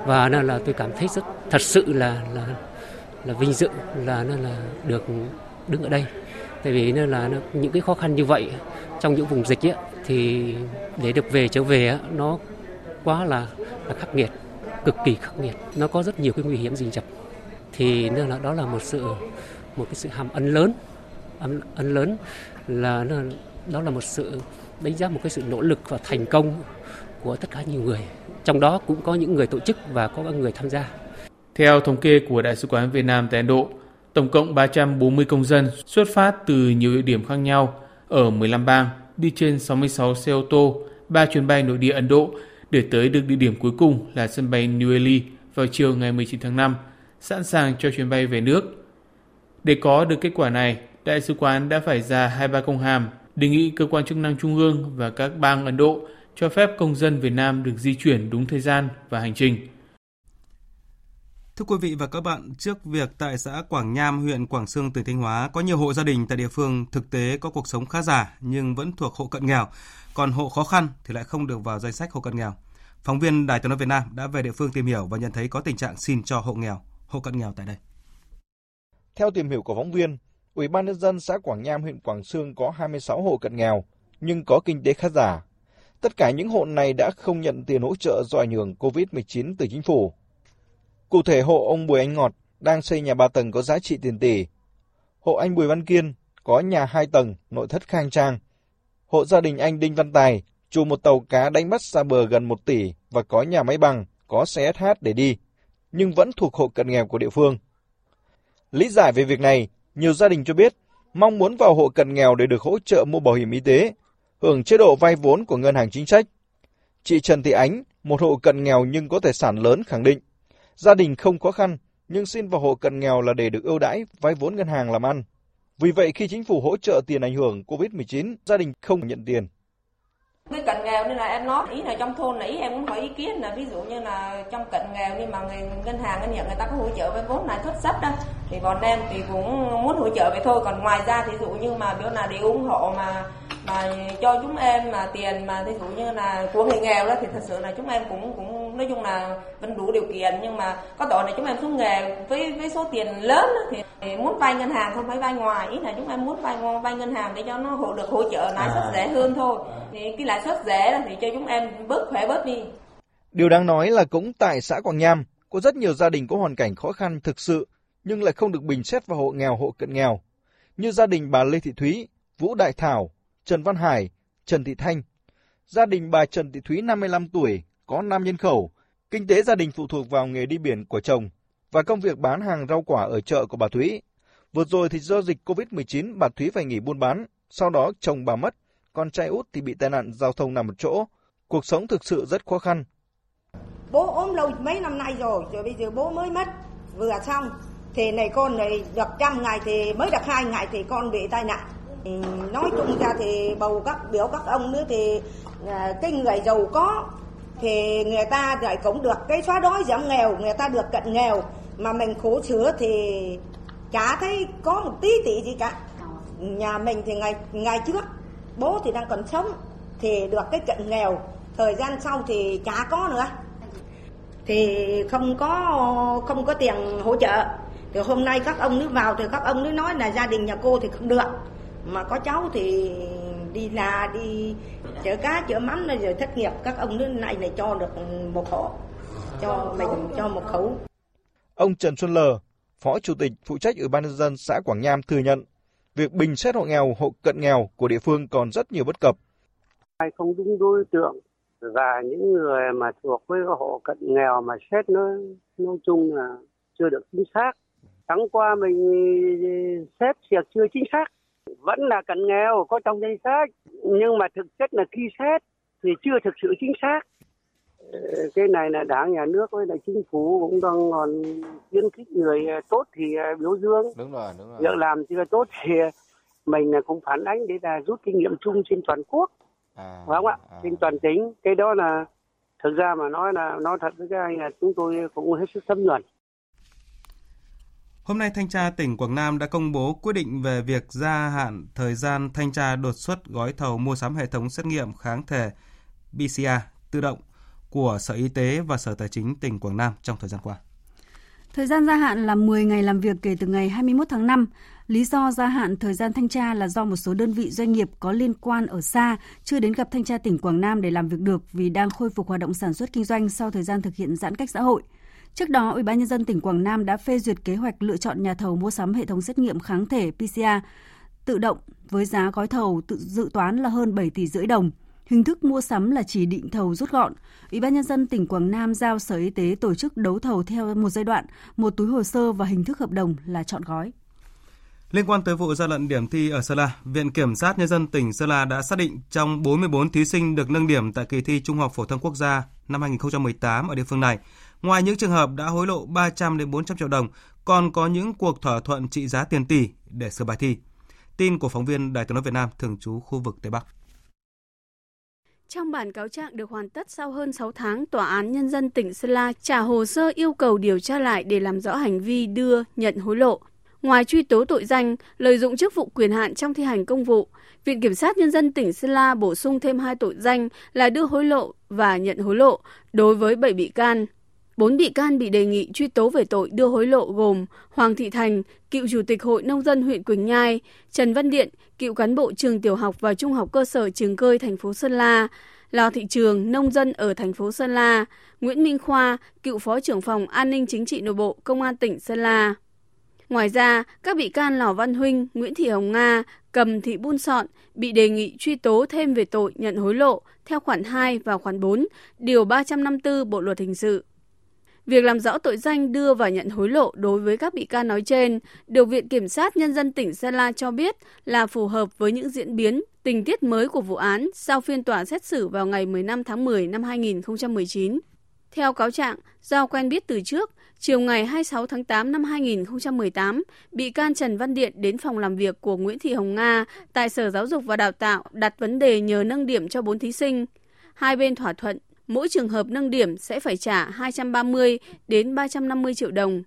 và nó là tôi cảm thấy rất thật sự là là là vinh dự là nó là được đứng ở đây tại vì nên là nó, những cái khó khăn như vậy trong những vùng dịch ấy, thì để được về trở về ấy, nó quá là, là khắc nghiệt cực kỳ khắc nghiệt. Nó có rất nhiều cái nguy hiểm rình rập thì nên là đó là một sự một cái sự hàm ân lớn ân, ân lớn là đó là một sự đánh giá một cái sự nỗ lực và thành công của tất cả nhiều người. Trong đó cũng có những người tổ chức và có những người tham gia. Theo thống kê của Đại sứ quán Việt Nam tại Ấn Độ, tổng cộng 340 công dân xuất phát từ nhiều địa điểm khác nhau ở 15 bang, đi trên 66 xe ô tô, 3 chuyến bay nội địa Ấn Độ để tới được địa điểm cuối cùng là sân bay New Delhi vào chiều ngày 19 tháng 5, sẵn sàng cho chuyến bay về nước. Để có được kết quả này, Đại sứ quán đã phải ra hai ba công hàm đề nghị cơ quan chức năng trung ương và các bang Ấn Độ cho phép công dân Việt Nam được di chuyển đúng thời gian và hành trình. Thưa quý vị và các bạn, trước việc tại xã Quảng Nham, huyện Quảng Sương, tỉnh Thanh Hóa có nhiều hộ gia đình tại địa phương thực tế có cuộc sống khá giả nhưng vẫn thuộc hộ cận nghèo, còn hộ khó khăn thì lại không được vào danh sách hộ cận nghèo. Phóng viên Đài Tiếng nói Việt Nam đã về địa phương tìm hiểu và nhận thấy có tình trạng xin cho hộ nghèo, hộ cận nghèo tại đây. Theo tìm hiểu của phóng viên, Ủy ban nhân dân xã Quảng Nham, huyện Quảng Sương có 26 hộ cận nghèo nhưng có kinh tế khá giả. Tất cả những hộ này đã không nhận tiền hỗ trợ do ảnh hưởng COVID-19 từ chính phủ. Cụ thể hộ ông Bùi Anh Ngọt đang xây nhà 3 tầng có giá trị tiền tỷ. Hộ anh Bùi Văn Kiên có nhà 2 tầng, nội thất khang trang. Hộ gia đình anh Đinh Văn Tài chủ một tàu cá đánh bắt xa bờ gần 1 tỷ và có nhà máy bằng, có xe SH để đi, nhưng vẫn thuộc hộ cận nghèo của địa phương. Lý giải về việc này, nhiều gia đình cho biết mong muốn vào hộ cận nghèo để được hỗ trợ mua bảo hiểm y tế, hưởng chế độ vay vốn của ngân hàng chính sách. Chị Trần Thị Ánh, một hộ cận nghèo nhưng có tài sản lớn khẳng định, gia đình không khó khăn nhưng xin vào hộ cận nghèo là để được ưu đãi vay vốn ngân hàng làm ăn. Vì vậy khi chính phủ hỗ trợ tiền ảnh hưởng COVID-19, gia đình không nhận tiền. Cái cận nghèo nên là em nói ý là trong thôn là ý em cũng hỏi ý kiến là ví dụ như là trong cận nghèo nhưng mà người ngân hàng ngân nhận người ta có hỗ trợ với vốn lãi suất thấp đó thì bọn em thì cũng muốn hỗ trợ vậy thôi còn ngoài ra thì dụ như mà biểu là để ủng hộ mà mà cho chúng em mà tiền mà ví dụ như là của người nghèo đó thì thật sự là chúng em cũng cũng nói chung là vẫn đủ điều kiện. Nhưng mà có tội là chúng em xuống nghèo với với số tiền lớn đó, thì, muốn vay ngân hàng không phải vay ngoài. Ý là chúng em muốn vay vay ngân hàng để cho nó hộ được hỗ trợ lãi suất rẻ hơn thôi. Thì cái lãi suất rẻ đó thì cho chúng em bớt khỏe bớt đi. Điều đáng nói là cũng tại xã Quảng Nham có rất nhiều gia đình có hoàn cảnh khó khăn thực sự nhưng lại không được bình xét vào hộ nghèo hộ cận nghèo, như gia đình bà Lê Thị Thúy, Vũ Đại Thảo, Trần Văn Hải, Trần Thị Thanh. Gia đình bà Trần Thị Thúy 55 tuổi, có 5 nhân khẩu, kinh tế gia đình phụ thuộc vào nghề đi biển của chồng và công việc bán hàng rau quả ở chợ của bà Thúy. Vừa rồi thì do dịch Covid-19 bà Thúy phải nghỉ buôn bán, sau đó chồng bà mất, con trai út thì bị tai nạn giao thông nằm một chỗ. Cuộc sống thực sự rất khó khăn. Bố ốm lâu mấy năm nay rồi, rồi bây giờ bố mới mất, vừa xong. Thì này con này được trăm ngày thì mới được hai ngày thì con bị tai nạn. Nói chung ra thì bầu các biểu các ông nữa thì à, cái người giàu có thì người ta lại cũng được cái xóa đói giảm nghèo, người ta được cận nghèo mà mình khổ sửa thì chả thấy có một tí tỷ gì cả. Nhà mình thì ngày ngày trước bố thì đang còn sống thì được cái cận nghèo, thời gian sau thì chả có nữa. Thì không có không có tiền hỗ trợ. Thì hôm nay các ông nước vào thì các ông nước nói là gia đình nhà cô thì không được. Mà có cháu thì đi là đi chở cá chở mắm rồi thất nghiệp các ông nước này này cho được một hộ cho mình cho một khẩu Ông Trần Xuân Lờ, Phó Chủ tịch phụ trách Ủy ban nhân dân xã Quảng Nham thừa nhận, việc bình xét hộ nghèo, hộ cận nghèo của địa phương còn rất nhiều bất cập. Hay không đúng đối tượng và những người mà thuộc với hộ cận nghèo mà xét nó nói chung là chưa được chính xác. Tháng qua mình xét việc chưa chính xác vẫn là cận nghèo có trong danh sách nhưng mà thực chất là khi xét thì chưa thực sự chính xác. Cái này là đảng nhà nước với lại chính phủ cũng đang còn khuyến khích người tốt thì biểu dương. Đúng rồi đúng rồi. Việc làm chưa tốt thì mình cũng phản ánh để là rút kinh nghiệm chung trên toàn quốc. À, phải không ạ? à. trên toàn tỉnh. Cái đó là thực ra mà nói là nói thật với các anh là chúng tôi cũng hết sức thấm nhuần Hôm nay, Thanh tra tỉnh Quảng Nam đã công bố quyết định về việc gia hạn thời gian thanh tra đột xuất gói thầu mua sắm hệ thống xét nghiệm kháng thể PCR tự động của Sở Y tế và Sở Tài chính tỉnh Quảng Nam trong thời gian qua. Thời gian gia hạn là 10 ngày làm việc kể từ ngày 21 tháng 5. Lý do gia hạn thời gian thanh tra là do một số đơn vị doanh nghiệp có liên quan ở xa chưa đến gặp thanh tra tỉnh Quảng Nam để làm việc được vì đang khôi phục hoạt động sản xuất kinh doanh sau thời gian thực hiện giãn cách xã hội. Trước đó, Ủy ban nhân dân tỉnh Quảng Nam đã phê duyệt kế hoạch lựa chọn nhà thầu mua sắm hệ thống xét nghiệm kháng thể PCR tự động với giá gói thầu tự dự toán là hơn 7 tỷ rưỡi đồng. Hình thức mua sắm là chỉ định thầu rút gọn. Ủy ban nhân dân tỉnh Quảng Nam giao Sở Y tế tổ chức đấu thầu theo một giai đoạn, một túi hồ sơ và hình thức hợp đồng là chọn gói. Liên quan tới vụ gian lận điểm thi ở Sơn La, Viện Kiểm sát Nhân dân tỉnh Sơn La đã xác định trong 44 thí sinh được nâng điểm tại kỳ thi Trung học phổ thông quốc gia năm 2018 ở địa phương này, Ngoài những trường hợp đã hối lộ 300 đến 400 triệu đồng, còn có những cuộc thỏa thuận trị giá tiền tỷ để sửa bài thi. Tin của phóng viên Đài tiếng nói Việt Nam thường trú khu vực Tây Bắc. Trong bản cáo trạng được hoàn tất sau hơn 6 tháng, Tòa án Nhân dân tỉnh Sơn La trả hồ sơ yêu cầu điều tra lại để làm rõ hành vi đưa, nhận hối lộ. Ngoài truy tố tội danh, lợi dụng chức vụ quyền hạn trong thi hành công vụ, Viện Kiểm sát Nhân dân tỉnh Sơn La bổ sung thêm hai tội danh là đưa hối lộ và nhận hối lộ đối với 7 bị can. Bốn bị can bị đề nghị truy tố về tội đưa hối lộ gồm Hoàng Thị Thành, cựu chủ tịch Hội Nông dân huyện Quỳnh Nhai, Trần Văn Điện, cựu cán bộ trường tiểu học và trung học cơ sở Trường Cơi thành phố Sơn La, Lò Thị Trường, nông dân ở thành phố Sơn La, Nguyễn Minh Khoa, cựu phó trưởng phòng an ninh chính trị nội bộ Công an tỉnh Sơn La. Ngoài ra, các bị can Lò Văn Huynh, Nguyễn Thị Hồng Nga, Cầm Thị Bun Sọn bị đề nghị truy tố thêm về tội nhận hối lộ theo khoản 2 và khoản 4, điều 354 Bộ luật hình sự. Việc làm rõ tội danh đưa và nhận hối lộ đối với các bị can nói trên được Viện Kiểm sát Nhân dân tỉnh Sơn La cho biết là phù hợp với những diễn biến, tình tiết mới của vụ án sau phiên tòa xét xử vào ngày 15 tháng 10 năm 2019. Theo cáo trạng, do quen biết từ trước, chiều ngày 26 tháng 8 năm 2018, bị can Trần Văn Điện đến phòng làm việc của Nguyễn Thị Hồng Nga tại Sở Giáo dục và Đào tạo đặt vấn đề nhờ nâng điểm cho 4 thí sinh. Hai bên thỏa thuận mỗi trường hợp nâng điểm sẽ phải trả 230 đến 350 triệu đồng.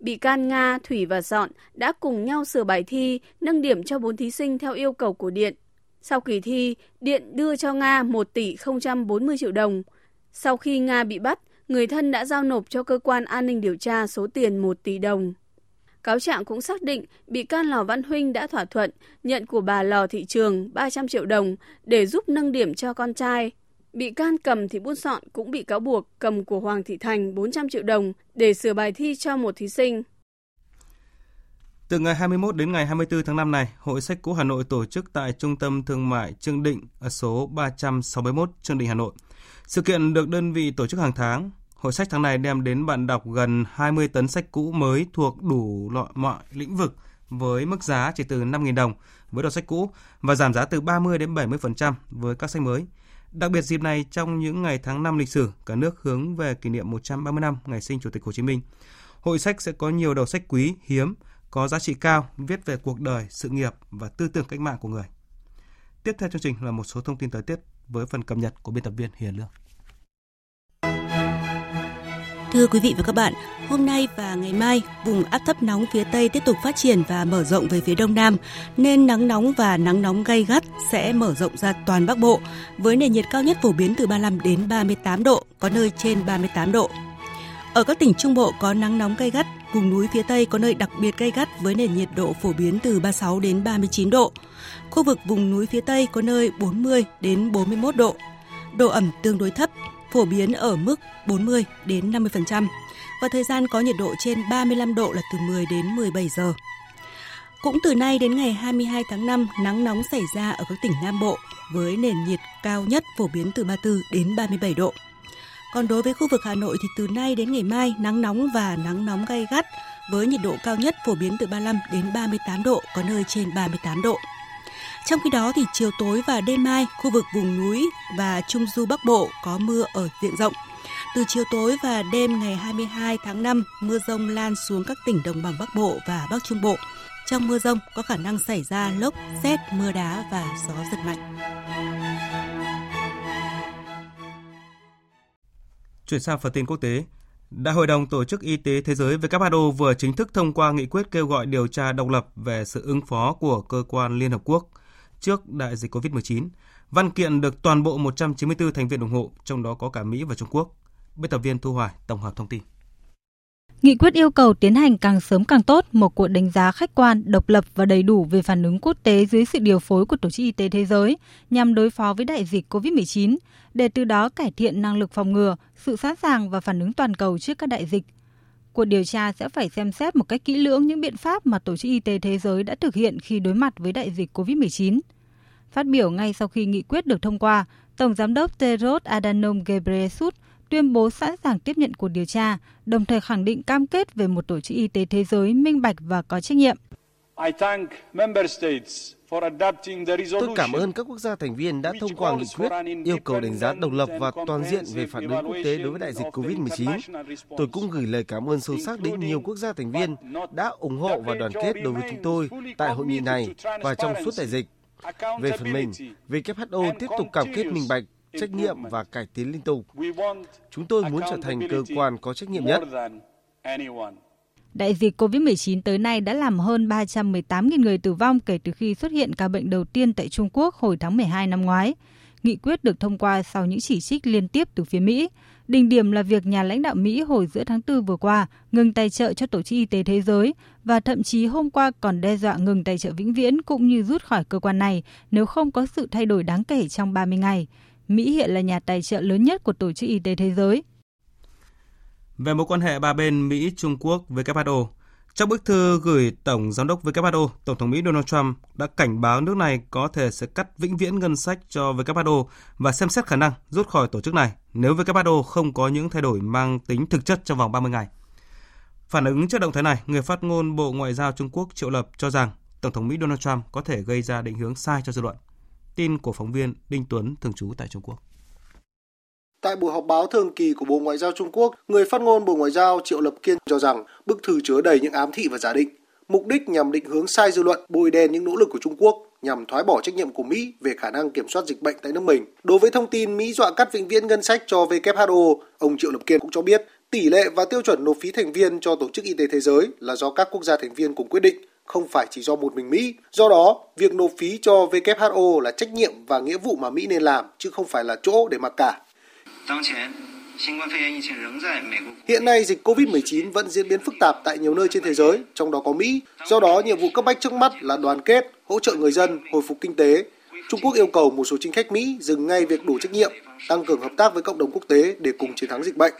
Bị can Nga, Thủy và Dọn đã cùng nhau sửa bài thi, nâng điểm cho 4 thí sinh theo yêu cầu của Điện. Sau kỳ thi, Điện đưa cho Nga 1 tỷ 040 triệu đồng. Sau khi Nga bị bắt, người thân đã giao nộp cho cơ quan an ninh điều tra số tiền 1 tỷ đồng. Cáo trạng cũng xác định bị can Lò Văn Huynh đã thỏa thuận nhận của bà Lò Thị Trường 300 triệu đồng để giúp nâng điểm cho con trai Bị can cầm thì buôn sọn cũng bị cáo buộc cầm của Hoàng Thị Thành 400 triệu đồng để sửa bài thi cho một thí sinh. Từ ngày 21 đến ngày 24 tháng 5 này, Hội sách cũ Hà Nội tổ chức tại Trung tâm Thương mại Trương Định ở số 361 Trương Định Hà Nội. Sự kiện được đơn vị tổ chức hàng tháng. Hội sách tháng này đem đến bạn đọc gần 20 tấn sách cũ mới thuộc đủ loại mọi lĩnh vực với mức giá chỉ từ 5.000 đồng với đọc sách cũ và giảm giá từ 30 đến 70% với các sách mới. Đặc biệt dịp này trong những ngày tháng 5 lịch sử, cả nước hướng về kỷ niệm 130 năm ngày sinh Chủ tịch Hồ Chí Minh. Hội sách sẽ có nhiều đầu sách quý, hiếm, có giá trị cao, viết về cuộc đời, sự nghiệp và tư tưởng cách mạng của người. Tiếp theo chương trình là một số thông tin thời tiết với phần cập nhật của biên tập viên Hiền Lương. Thưa quý vị và các bạn, hôm nay và ngày mai, vùng áp thấp nóng phía Tây tiếp tục phát triển và mở rộng về phía Đông Nam, nên nắng nóng và nắng nóng gay gắt sẽ mở rộng ra toàn Bắc Bộ, với nền nhiệt cao nhất phổ biến từ 35 đến 38 độ, có nơi trên 38 độ. Ở các tỉnh Trung Bộ có nắng nóng gay gắt, vùng núi phía Tây có nơi đặc biệt gay gắt với nền nhiệt độ phổ biến từ 36 đến 39 độ. Khu vực vùng núi phía Tây có nơi 40 đến 41 độ. Độ ẩm tương đối thấp, phổ biến ở mức 40 đến 50% và thời gian có nhiệt độ trên 35 độ là từ 10 đến 17 giờ. Cũng từ nay đến ngày 22 tháng 5, nắng nóng xảy ra ở các tỉnh Nam Bộ với nền nhiệt cao nhất phổ biến từ 34 đến 37 độ. Còn đối với khu vực Hà Nội thì từ nay đến ngày mai nắng nóng và nắng nóng gay gắt với nhiệt độ cao nhất phổ biến từ 35 đến 38 độ, có nơi trên 38 độ. Trong khi đó thì chiều tối và đêm mai, khu vực vùng núi và trung du Bắc Bộ có mưa ở diện rộng. Từ chiều tối và đêm ngày 22 tháng 5, mưa rông lan xuống các tỉnh đồng bằng Bắc Bộ và Bắc Trung Bộ. Trong mưa rông có khả năng xảy ra lốc, xét, mưa đá và gió giật mạnh. Chuyển sang phần tin quốc tế, Đại hội đồng Tổ chức Y tế Thế giới WHO vừa chính thức thông qua nghị quyết kêu gọi điều tra độc lập về sự ứng phó của cơ quan Liên Hợp Quốc trước đại dịch COVID-19. Văn kiện được toàn bộ 194 thành viên ủng hộ, trong đó có cả Mỹ và Trung Quốc. Biên tập viên Thu Hoài tổng hợp thông tin. Nghị quyết yêu cầu tiến hành càng sớm càng tốt một cuộc đánh giá khách quan, độc lập và đầy đủ về phản ứng quốc tế dưới sự điều phối của Tổ chức Y tế Thế giới nhằm đối phó với đại dịch COVID-19, để từ đó cải thiện năng lực phòng ngừa, sự sẵn sàng và phản ứng toàn cầu trước các đại dịch. Cuộc điều tra sẽ phải xem xét một cách kỹ lưỡng những biện pháp mà Tổ chức Y tế Thế giới đã thực hiện khi đối mặt với đại dịch COVID-19. Phát biểu ngay sau khi nghị quyết được thông qua, Tổng Giám đốc Tedros Adhanom Ghebreyesus tuyên bố sẵn sàng tiếp nhận cuộc điều tra, đồng thời khẳng định cam kết về một tổ chức y tế thế giới minh bạch và có trách nhiệm. Tôi cảm ơn các quốc gia thành viên đã thông qua nghị quyết yêu cầu đánh giá độc lập và toàn diện về phản ứng quốc tế đối với đại dịch COVID-19. Tôi cũng gửi lời cảm ơn sâu sắc đến nhiều quốc gia thành viên đã ủng hộ và đoàn kết đối với chúng tôi tại hội nghị này và trong suốt đại dịch. Về phần mình, WHO tiếp tục cam kết minh bạch, trách nhiệm và cải tiến liên tục. Chúng tôi muốn trở thành cơ quan có trách nhiệm nhất. Đại dịch COVID-19 tới nay đã làm hơn 318.000 người tử vong kể từ khi xuất hiện ca bệnh đầu tiên tại Trung Quốc hồi tháng 12 năm ngoái. Nghị quyết được thông qua sau những chỉ trích liên tiếp từ phía Mỹ. Đỉnh điểm là việc nhà lãnh đạo Mỹ hồi giữa tháng 4 vừa qua ngừng tài trợ cho Tổ chức Y tế Thế giới và thậm chí hôm qua còn đe dọa ngừng tài trợ vĩnh viễn cũng như rút khỏi cơ quan này nếu không có sự thay đổi đáng kể trong 30 ngày. Mỹ hiện là nhà tài trợ lớn nhất của Tổ chức Y tế Thế giới. Về mối quan hệ ba bên Mỹ-Trung Quốc WHO, trong bức thư gửi Tổng Giám đốc WHO, Tổng thống Mỹ Donald Trump đã cảnh báo nước này có thể sẽ cắt vĩnh viễn ngân sách cho WHO và xem xét khả năng rút khỏi tổ chức này nếu WHO không có những thay đổi mang tính thực chất trong vòng 30 ngày. Phản ứng trước động thái này, người phát ngôn Bộ Ngoại giao Trung Quốc Triệu Lập cho rằng Tổng thống Mỹ Donald Trump có thể gây ra định hướng sai cho dư luận. Tin của phóng viên Đinh Tuấn thường trú tại Trung Quốc. Tại buổi họp báo thường kỳ của Bộ Ngoại giao Trung Quốc, người phát ngôn Bộ Ngoại giao Triệu Lập Kiên cho rằng bức thư chứa đầy những ám thị và giả định, mục đích nhằm định hướng sai dư luận, bôi đen những nỗ lực của Trung Quốc nhằm thoái bỏ trách nhiệm của Mỹ về khả năng kiểm soát dịch bệnh tại nước mình. Đối với thông tin Mỹ dọa cắt vĩnh viễn ngân sách cho WHO, ông Triệu Lập Kiên cũng cho biết tỷ lệ và tiêu chuẩn nộp phí thành viên cho Tổ chức Y tế Thế giới là do các quốc gia thành viên cùng quyết định, không phải chỉ do một mình Mỹ. Do đó, việc nộp phí cho WHO là trách nhiệm và nghĩa vụ mà Mỹ nên làm, chứ không phải là chỗ để mặc cả. Hiện nay, dịch COVID-19 vẫn diễn biến phức tạp tại nhiều nơi trên thế giới, trong đó có Mỹ. Do đó, nhiệm vụ cấp bách trước mắt là đoàn kết, hỗ trợ người dân, hồi phục kinh tế. Trung Quốc yêu cầu một số chính khách Mỹ dừng ngay việc đủ trách nhiệm, tăng cường hợp tác với cộng đồng quốc tế để cùng chiến thắng dịch bệnh.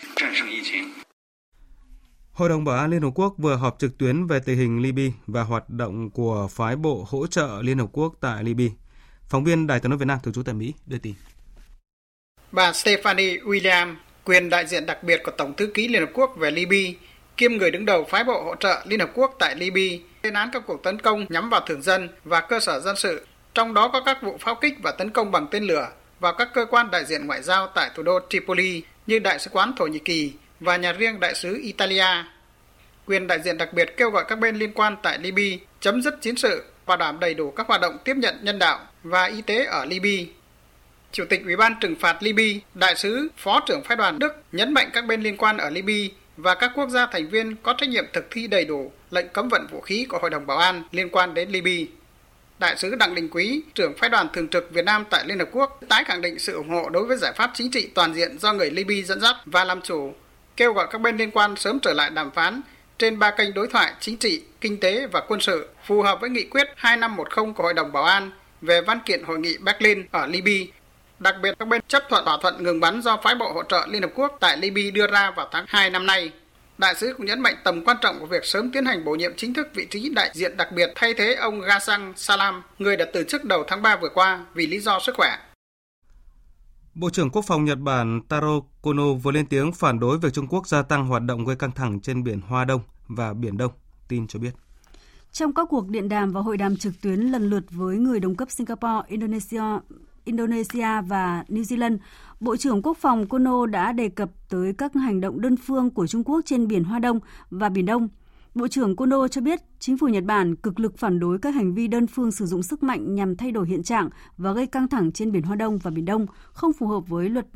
Hội đồng Bảo an Liên Hợp Quốc vừa họp trực tuyến về tình hình Libya và hoạt động của phái bộ hỗ trợ Liên Hợp Quốc tại Libya. Phóng viên Đài tiếng nói Việt Nam thường trú tại Mỹ đưa tin. Bà Stephanie William, quyền đại diện đặc biệt của Tổng thư ký Liên Hợp Quốc về Libya, kiêm người đứng đầu phái bộ hỗ trợ Liên Hợp Quốc tại Libya, lên án các cuộc tấn công nhắm vào thường dân và cơ sở dân sự, trong đó có các vụ pháo kích và tấn công bằng tên lửa vào các cơ quan đại diện ngoại giao tại thủ đô Tripoli như Đại sứ quán Thổ Nhĩ Kỳ và nhà riêng đại sứ Italia. Quyền đại diện đặc biệt kêu gọi các bên liên quan tại Libya chấm dứt chiến sự, bảo đảm đầy đủ các hoạt động tiếp nhận nhân đạo và y tế ở Libya. Chủ tịch Ủy ban trừng phạt Libya, đại sứ Phó trưởng phái đoàn Đức nhấn mạnh các bên liên quan ở Libya và các quốc gia thành viên có trách nhiệm thực thi đầy đủ lệnh cấm vận vũ khí của Hội đồng Bảo an liên quan đến Libya. Đại sứ Đặng Đình Quý, trưởng phái đoàn thường trực Việt Nam tại Liên Hợp Quốc, tái khẳng định sự ủng hộ đối với giải pháp chính trị toàn diện do người Libya dẫn dắt và làm chủ, kêu gọi các bên liên quan sớm trở lại đàm phán trên ba kênh đối thoại chính trị, kinh tế và quân sự phù hợp với nghị quyết 2510 của Hội đồng Bảo an về văn kiện hội nghị Berlin ở Libya. Đặc biệt các bên chấp thuận thỏa thuận ngừng bắn do phái bộ hỗ trợ Liên Hợp Quốc tại Libya đưa ra vào tháng 2 năm nay. Đại sứ cũng nhấn mạnh tầm quan trọng của việc sớm tiến hành bổ nhiệm chính thức vị trí đại diện đặc biệt thay thế ông Ghassan Salam, người đã từ chức đầu tháng 3 vừa qua vì lý do sức khỏe. Bộ trưởng Quốc phòng Nhật Bản Taro Kono vừa lên tiếng phản đối việc Trung Quốc gia tăng hoạt động gây căng thẳng trên biển Hoa Đông và Biển Đông, tin cho biết. Trong các cuộc điện đàm và hội đàm trực tuyến lần lượt với người đồng cấp Singapore, Indonesia, Indonesia và New Zealand, Bộ trưởng Quốc phòng Kono đã đề cập tới các hành động đơn phương của Trung Quốc trên biển Hoa Đông và Biển Đông. Bộ trưởng Kono cho biết chính phủ Nhật Bản cực lực phản đối các hành vi đơn phương sử dụng sức mạnh nhằm thay đổi hiện trạng và gây căng thẳng trên biển Hoa Đông và Biển Đông, không phù hợp với luật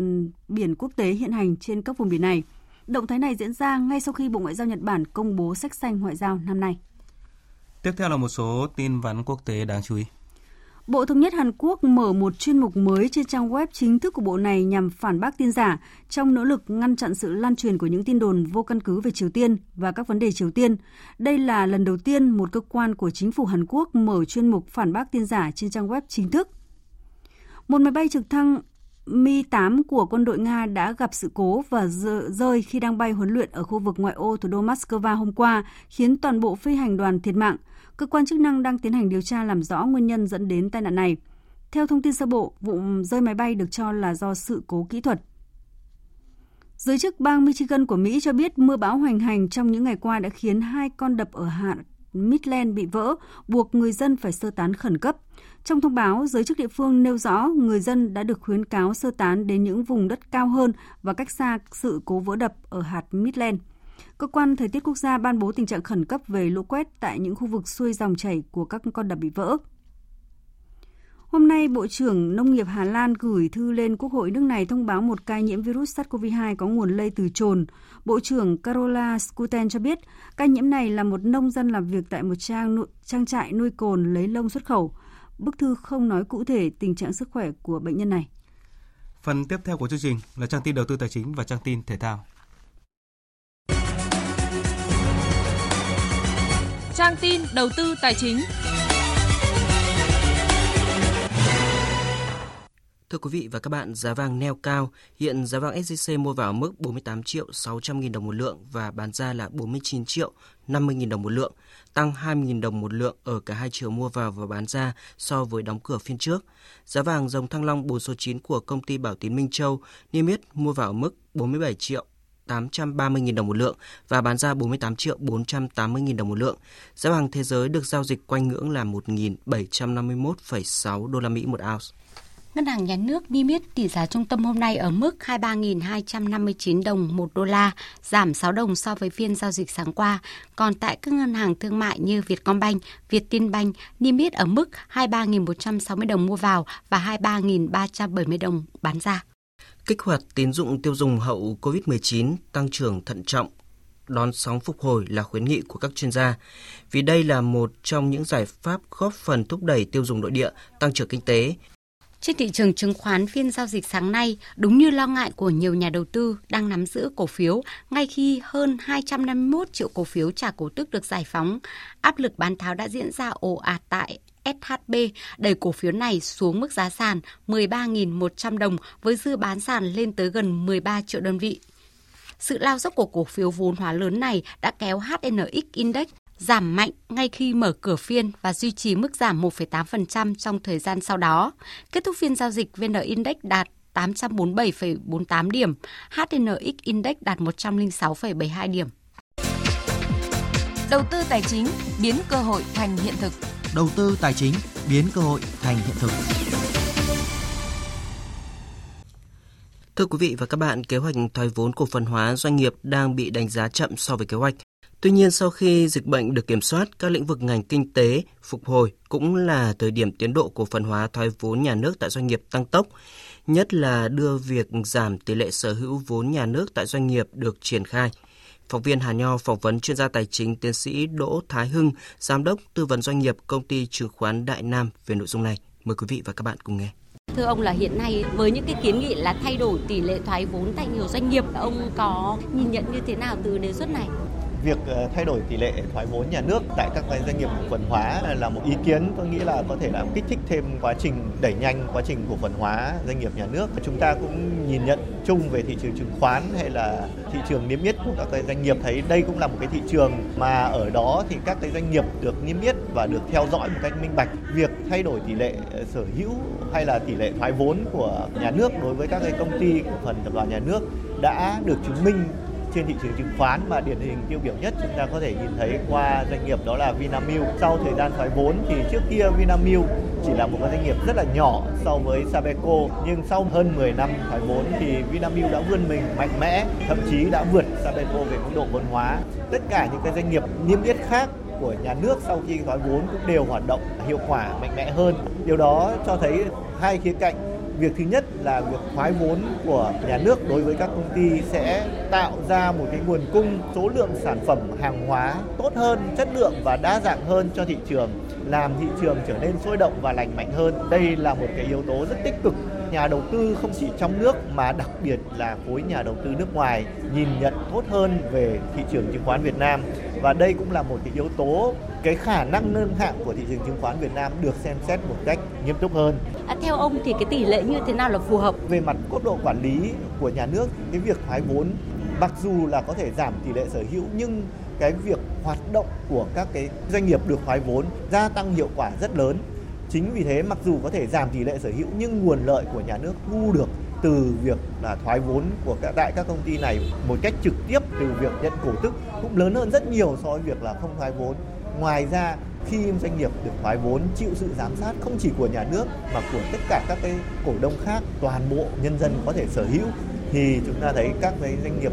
biển quốc tế hiện hành trên các vùng biển này. Động thái này diễn ra ngay sau khi Bộ Ngoại giao Nhật Bản công bố sách xanh ngoại giao năm nay. Tiếp theo là một số tin vắn quốc tế đáng chú ý. Bộ Thống nhất Hàn Quốc mở một chuyên mục mới trên trang web chính thức của bộ này nhằm phản bác tin giả trong nỗ lực ngăn chặn sự lan truyền của những tin đồn vô căn cứ về Triều Tiên và các vấn đề Triều Tiên. Đây là lần đầu tiên một cơ quan của chính phủ Hàn Quốc mở chuyên mục phản bác tin giả trên trang web chính thức. Một máy bay trực thăng Mi-8 của quân đội Nga đã gặp sự cố và rơi khi đang bay huấn luyện ở khu vực ngoại ô thủ đô Moscow hôm qua, khiến toàn bộ phi hành đoàn thiệt mạng – cơ quan chức năng đang tiến hành điều tra làm rõ nguyên nhân dẫn đến tai nạn này. Theo thông tin sơ bộ, vụ rơi máy bay được cho là do sự cố kỹ thuật. Giới chức bang Michigan của Mỹ cho biết mưa bão hoành hành trong những ngày qua đã khiến hai con đập ở hạt Midland bị vỡ, buộc người dân phải sơ tán khẩn cấp. Trong thông báo, giới chức địa phương nêu rõ người dân đã được khuyến cáo sơ tán đến những vùng đất cao hơn và cách xa sự cố vỡ đập ở hạt Midland. Cơ quan Thời tiết quốc gia ban bố tình trạng khẩn cấp về lũ quét tại những khu vực xuôi dòng chảy của các con đập bị vỡ. Hôm nay, Bộ trưởng Nông nghiệp Hà Lan gửi thư lên Quốc hội nước này thông báo một ca nhiễm virus SARS-CoV-2 có nguồn lây từ trồn. Bộ trưởng Carola Skuten cho biết ca nhiễm này là một nông dân làm việc tại một trang trang trại nuôi cồn lấy lông xuất khẩu. Bức thư không nói cụ thể tình trạng sức khỏe của bệnh nhân này. Phần tiếp theo của chương trình là trang tin đầu tư tài chính và trang tin thể thao. Trang tin đầu tư tài chính. Thưa quý vị và các bạn, giá vàng neo cao. Hiện giá vàng SJC mua vào mức 48 triệu 600 nghìn đồng một lượng và bán ra là 49 triệu 50 nghìn đồng một lượng, tăng 20 nghìn đồng một lượng ở cả hai chiều mua vào và bán ra so với đóng cửa phiên trước. Giá vàng dòng thăng long 4 số 9 của công ty Bảo Tín Minh Châu niêm yết mua vào mức 47 triệu 830.000 đồng một lượng và bán ra 48 triệu 480.000 đồng một lượng. Giá vàng thế giới được giao dịch quanh ngưỡng là 1.751,6 đô la Mỹ một ounce. Ngân hàng Nhà nước niêm yết tỷ giá trung tâm hôm nay ở mức 23.259 đồng một đô la, giảm 6 đồng so với phiên giao dịch sáng qua. Còn tại các ngân hàng thương mại như Vietcombank, Vietinbank niêm yết ở mức 23.160 đồng mua vào và 23.370 đồng bán ra kích hoạt tín dụng tiêu dùng hậu COVID-19 tăng trưởng thận trọng, đón sóng phục hồi là khuyến nghị của các chuyên gia, vì đây là một trong những giải pháp góp phần thúc đẩy tiêu dùng nội địa, tăng trưởng kinh tế. Trên thị trường chứng khoán phiên giao dịch sáng nay, đúng như lo ngại của nhiều nhà đầu tư đang nắm giữ cổ phiếu, ngay khi hơn 251 triệu cổ phiếu trả cổ tức được giải phóng, áp lực bán tháo đã diễn ra ồ ạt tại SHB đẩy cổ phiếu này xuống mức giá sàn 13.100 đồng với dư bán sàn lên tới gần 13 triệu đơn vị. Sự lao dốc của cổ phiếu vốn hóa lớn này đã kéo HNX Index giảm mạnh ngay khi mở cửa phiên và duy trì mức giảm 1,8% trong thời gian sau đó. Kết thúc phiên giao dịch, VN Index đạt 847,48 điểm, HNX Index đạt 106,72 điểm. Đầu tư tài chính biến cơ hội thành hiện thực. Đầu tư tài chính biến cơ hội thành hiện thực. Thưa quý vị và các bạn, kế hoạch thoái vốn cổ phần hóa doanh nghiệp đang bị đánh giá chậm so với kế hoạch. Tuy nhiên, sau khi dịch bệnh được kiểm soát, các lĩnh vực ngành kinh tế phục hồi cũng là thời điểm tiến độ cổ phần hóa thoái vốn nhà nước tại doanh nghiệp tăng tốc, nhất là đưa việc giảm tỷ lệ sở hữu vốn nhà nước tại doanh nghiệp được triển khai. Phóng viên Hà Nho phỏng vấn chuyên gia tài chính tiến sĩ Đỗ Thái Hưng, giám đốc tư vấn doanh nghiệp công ty chứng khoán Đại Nam về nội dung này. Mời quý vị và các bạn cùng nghe. Thưa ông là hiện nay với những cái kiến nghị là thay đổi tỷ lệ thoái vốn tại nhiều doanh nghiệp, ông có nhìn nhận như thế nào từ đề xuất này? Việc ờ, thay đổi tỷ lệ thoái vốn nhà nước tại các doanh nghiệp cổ phần hóa là một ý kiến tôi nghĩ là có thể là kích thích thêm quá trình đẩy nhanh quá trình cổ phần hóa doanh nghiệp nhà nước. Chúng ta cũng nhìn nhận chung về thị trường chứng khoán hay là thị trường niêm yết của các cái doanh nghiệp, thấy đây cũng là một cái thị trường mà ở đó thì các cái doanh nghiệp được niêm yết và được theo dõi một cách minh bạch. Việc thay đổi tỷ lệ ờ, sở hữu hay là tỷ lệ thoái vốn của nhà nước đối với các cái công ty, cổ phần tập đoàn nhà nước đã được chứng minh trên thị trường chứng khoán mà điển hình tiêu biểu nhất chúng ta có thể nhìn thấy qua doanh nghiệp đó là Vinamilk. Sau thời gian thoái vốn thì trước kia Vinamilk chỉ là một cái doanh nghiệp rất là nhỏ so với Sabeco nhưng sau hơn 10 năm thoái vốn thì Vinamilk đã vươn mình mạnh mẽ, thậm chí đã vượt Sabeco về mức độ vốn hóa. Tất cả những cái doanh nghiệp niêm yết khác của nhà nước sau khi thoái vốn cũng đều hoạt động hiệu quả mạnh mẽ hơn. Điều đó cho thấy hai khía cạnh việc thứ nhất là việc thoái vốn của nhà nước đối với các công ty sẽ tạo ra một cái nguồn cung số lượng sản phẩm hàng hóa tốt hơn, chất lượng và đa dạng hơn cho thị trường, làm thị trường trở nên sôi động và lành mạnh hơn. Đây là một cái yếu tố rất tích cực. Nhà đầu tư không chỉ trong nước mà đặc biệt là khối nhà đầu tư nước ngoài nhìn nhận tốt hơn về thị trường chứng khoán Việt Nam. Và đây cũng là một cái yếu tố cái khả năng nâng hạng của thị trường chứng khoán Việt Nam được xem xét một cách nghiêm túc hơn. À, theo ông thì cái tỷ lệ như thế nào là phù hợp? Về mặt cấp độ quản lý của nhà nước, cái việc thoái vốn mặc dù là có thể giảm tỷ lệ sở hữu nhưng cái việc hoạt động của các cái doanh nghiệp được thoái vốn gia tăng hiệu quả rất lớn. Chính vì thế mặc dù có thể giảm tỷ lệ sở hữu nhưng nguồn lợi của nhà nước thu được từ việc là thoái vốn của các tại các công ty này một cách trực tiếp từ việc nhận cổ tức cũng lớn hơn rất nhiều so với việc là không thoái vốn. Ngoài ra khi doanh nghiệp được thoái vốn chịu sự giám sát không chỉ của nhà nước mà của tất cả các cái cổ đông khác toàn bộ nhân dân có thể sở hữu thì chúng ta thấy các cái doanh nghiệp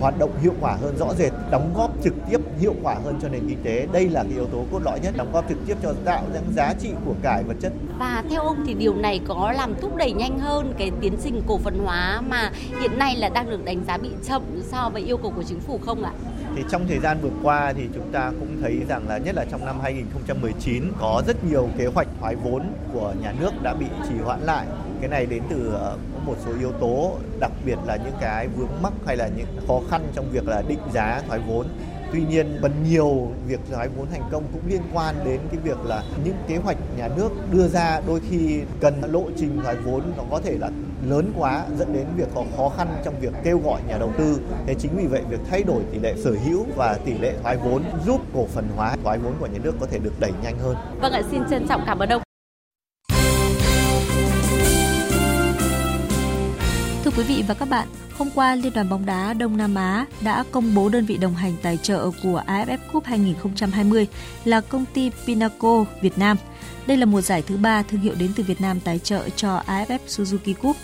hoạt động hiệu quả hơn rõ rệt, đóng góp trực tiếp hiệu quả hơn cho nền kinh tế. Đây là cái yếu tố cốt lõi nhất, đóng góp trực tiếp cho tạo ra giá trị của cải vật chất. Và theo ông thì điều này có làm thúc đẩy nhanh hơn cái tiến trình cổ phần hóa mà hiện nay là đang được đánh giá bị chậm so với yêu cầu của chính phủ không ạ? Thì trong thời gian vừa qua thì chúng ta cũng thấy rằng là nhất là trong năm 2019 có rất nhiều kế hoạch thoái vốn của nhà nước đã bị trì hoãn lại. Cái này đến từ ờ, một số yếu tố đặc biệt là những cái vướng mắc hay là những khó khăn trong việc là định giá thoái vốn Tuy nhiên, phần nhiều việc thoái vốn thành công cũng liên quan đến cái việc là những kế hoạch nhà nước đưa ra đôi khi cần lộ trình thoái vốn nó có thể là lớn quá dẫn đến việc có khó khăn trong việc kêu gọi nhà đầu tư. Thế chính vì vậy việc thay đổi tỷ lệ sở hữu và tỷ lệ thoái vốn giúp cổ phần hóa thoái vốn của nhà nước có thể được đẩy nhanh hơn. Vâng ạ, xin trân trọng cảm ơn ông. Thưa quý vị và các bạn, hôm qua Liên đoàn bóng đá Đông Nam Á đã công bố đơn vị đồng hành tài trợ của AFF Cup 2020 là công ty Pinaco Việt Nam. Đây là một giải thứ ba thương hiệu đến từ Việt Nam tài trợ cho AFF Suzuki Cup.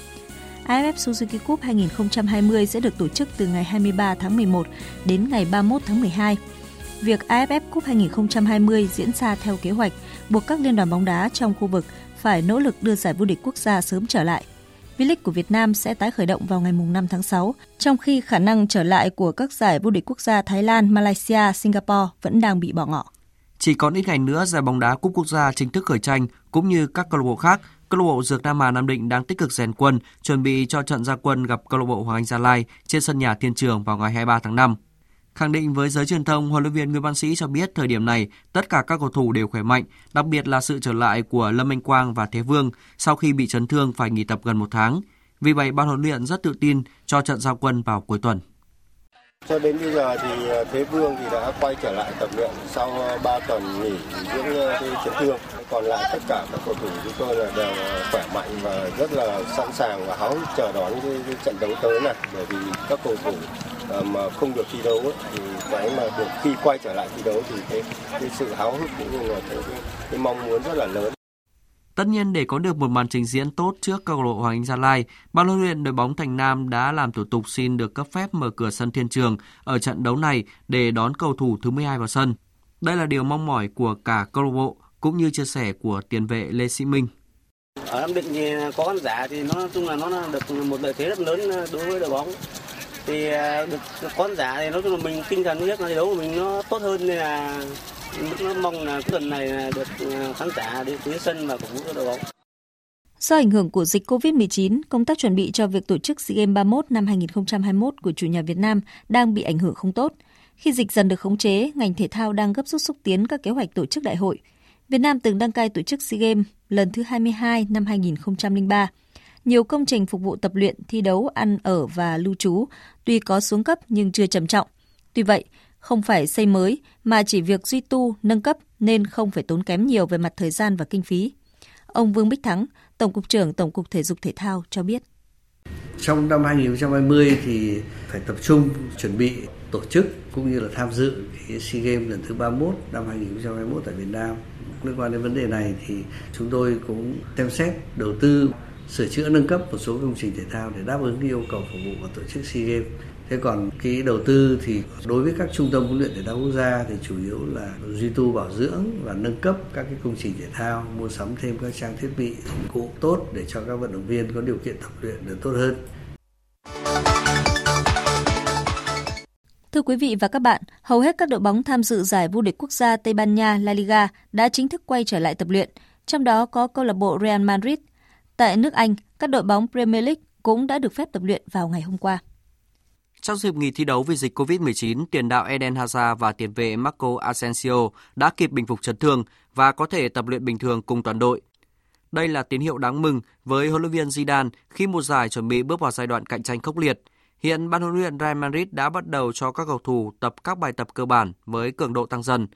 AFF Suzuki Cup 2020 sẽ được tổ chức từ ngày 23 tháng 11 đến ngày 31 tháng 12. Việc AFF Cup 2020 diễn ra theo kế hoạch buộc các liên đoàn bóng đá trong khu vực phải nỗ lực đưa giải vô địch quốc gia sớm trở lại – V-League của Việt Nam sẽ tái khởi động vào ngày 5 tháng 6, trong khi khả năng trở lại của các giải vô địch quốc gia Thái Lan, Malaysia, Singapore vẫn đang bị bỏ ngỏ. Chỉ còn ít ngày nữa giải bóng đá cúp quốc gia chính thức khởi tranh cũng như các câu lạc bộ khác. Câu lạc bộ Dược Nam Hà Nam Định đang tích cực rèn quân, chuẩn bị cho trận gia quân gặp câu lạc bộ Hoàng Anh Gia Lai trên sân nhà Thiên Trường vào ngày 23 tháng 5. Khẳng định với giới truyền thông, huấn luyện viên Nguyễn Văn Sĩ cho biết thời điểm này tất cả các cầu thủ đều khỏe mạnh, đặc biệt là sự trở lại của Lâm Anh Quang và Thế Vương sau khi bị chấn thương phải nghỉ tập gần một tháng. Vì vậy, ban huấn luyện rất tự tin cho trận giao quân vào cuối tuần. Cho đến bây giờ thì ờ, Thế Vương thì đã quay trở lại tập luyện sau ờ, 3 tuần nghỉ dưỡng ờ, cái chấn thương. Còn lại tất cả các cầu thủ chúng tôi là đều khỏe mạnh và rất là sẵn sàng và háo hức chờ đón cái, cái trận đấu tới này. Bởi vì các cầu thủ mà không được thi đấu thì cái mà được khi quay trở lại thi đấu thì cái, cái sự háo hức cũng như là cái, cái mong muốn rất là lớn. Tất nhiên để có được một màn trình diễn tốt trước câu lạc bộ Hoàng Anh Gia Lai, ban huấn luyện đội bóng Thành Nam đã làm thủ tục xin được cấp phép mở cửa sân Thiên Trường ở trận đấu này để đón cầu thủ thứ 12 vào sân. Đây là điều mong mỏi của cả câu lạc bộ cũng như chia sẻ của tiền vệ Lê Sĩ Minh. Ở Nam Định thì có khán giả thì nó nói chung là nó được một lợi thế rất lớn ờ, đối với đội bóng. Thì ờ, được, được khán giả thì nói chung là mình tinh thần nhất là đấu của mình nó tốt hơn nên là mong là tuần này được ờ, khán giả đến tới sân và cổ vũ đội bóng. Do ảnh hưởng của dịch COVID-19, công tác chuẩn bị cho việc tổ chức SEA Games 31 năm 2021 của chủ nhà Việt Nam đang bị ảnh hưởng không tốt. Khi dịch dần được khống chế, ngành thể thao đang gấp rút xúc tiến các kế hoạch tổ chức đại hội. Việt Nam từng đăng cai tổ chức SEA Games lần thứ 22 năm 2003. Nhiều công trình phục vụ tập luyện, thi đấu, ăn ở và lưu trú tuy có xuống cấp nhưng chưa trầm trọng. Tuy vậy, không phải xây mới mà chỉ việc duy tu, nâng cấp nên không phải tốn kém nhiều về mặt thời gian và kinh phí. Ông Vương Bích Thắng, Tổng cục trưởng Tổng cục Thể dục Thể thao cho biết. Trong năm 2020 thì phải tập trung chuẩn bị tổ chức cũng như là tham dự cái SEA Games lần thứ 31 năm 2021 tại Việt Nam. Liên quan đến vấn đề này thì chúng tôi cũng xem xét đầu tư sửa chữa nâng cấp một số công trình thể thao để đáp ứng yêu cầu phục vụ của tổ chức SEA Games. Thế còn cái đầu tư thì đối với các trung tâm huấn luyện thể thao quốc gia thì chủ yếu là duy tu bảo dưỡng và nâng cấp các cái công trình thể thao, mua sắm thêm các trang thiết bị dụng cụ tốt để cho các vận động viên có điều kiện tập luyện được tốt hơn. Thưa quý vị và các bạn, hầu hết các đội bóng tham dự giải vô địch quốc gia Tây Ban Nha La Liga đã chính thức quay trở lại tập luyện, trong đó có câu lạc bộ Real Madrid. Tại nước Anh, các đội bóng Premier League cũng đã được phép tập luyện vào ngày hôm qua. Trong dịp nghỉ thi đấu vì dịch COVID-19, tiền đạo Eden Hazard và tiền vệ Marco Asensio đã kịp bình phục chấn thương và có thể tập luyện bình thường cùng toàn đội. Đây là tín hiệu đáng mừng với huấn luyện viên Zidane khi một giải chuẩn bị bước vào giai đoạn cạnh tranh khốc liệt. Hiện ban huấn luyện Real Madrid đã bắt đầu cho các cầu thủ tập các bài tập cơ bản với cường độ tăng dần.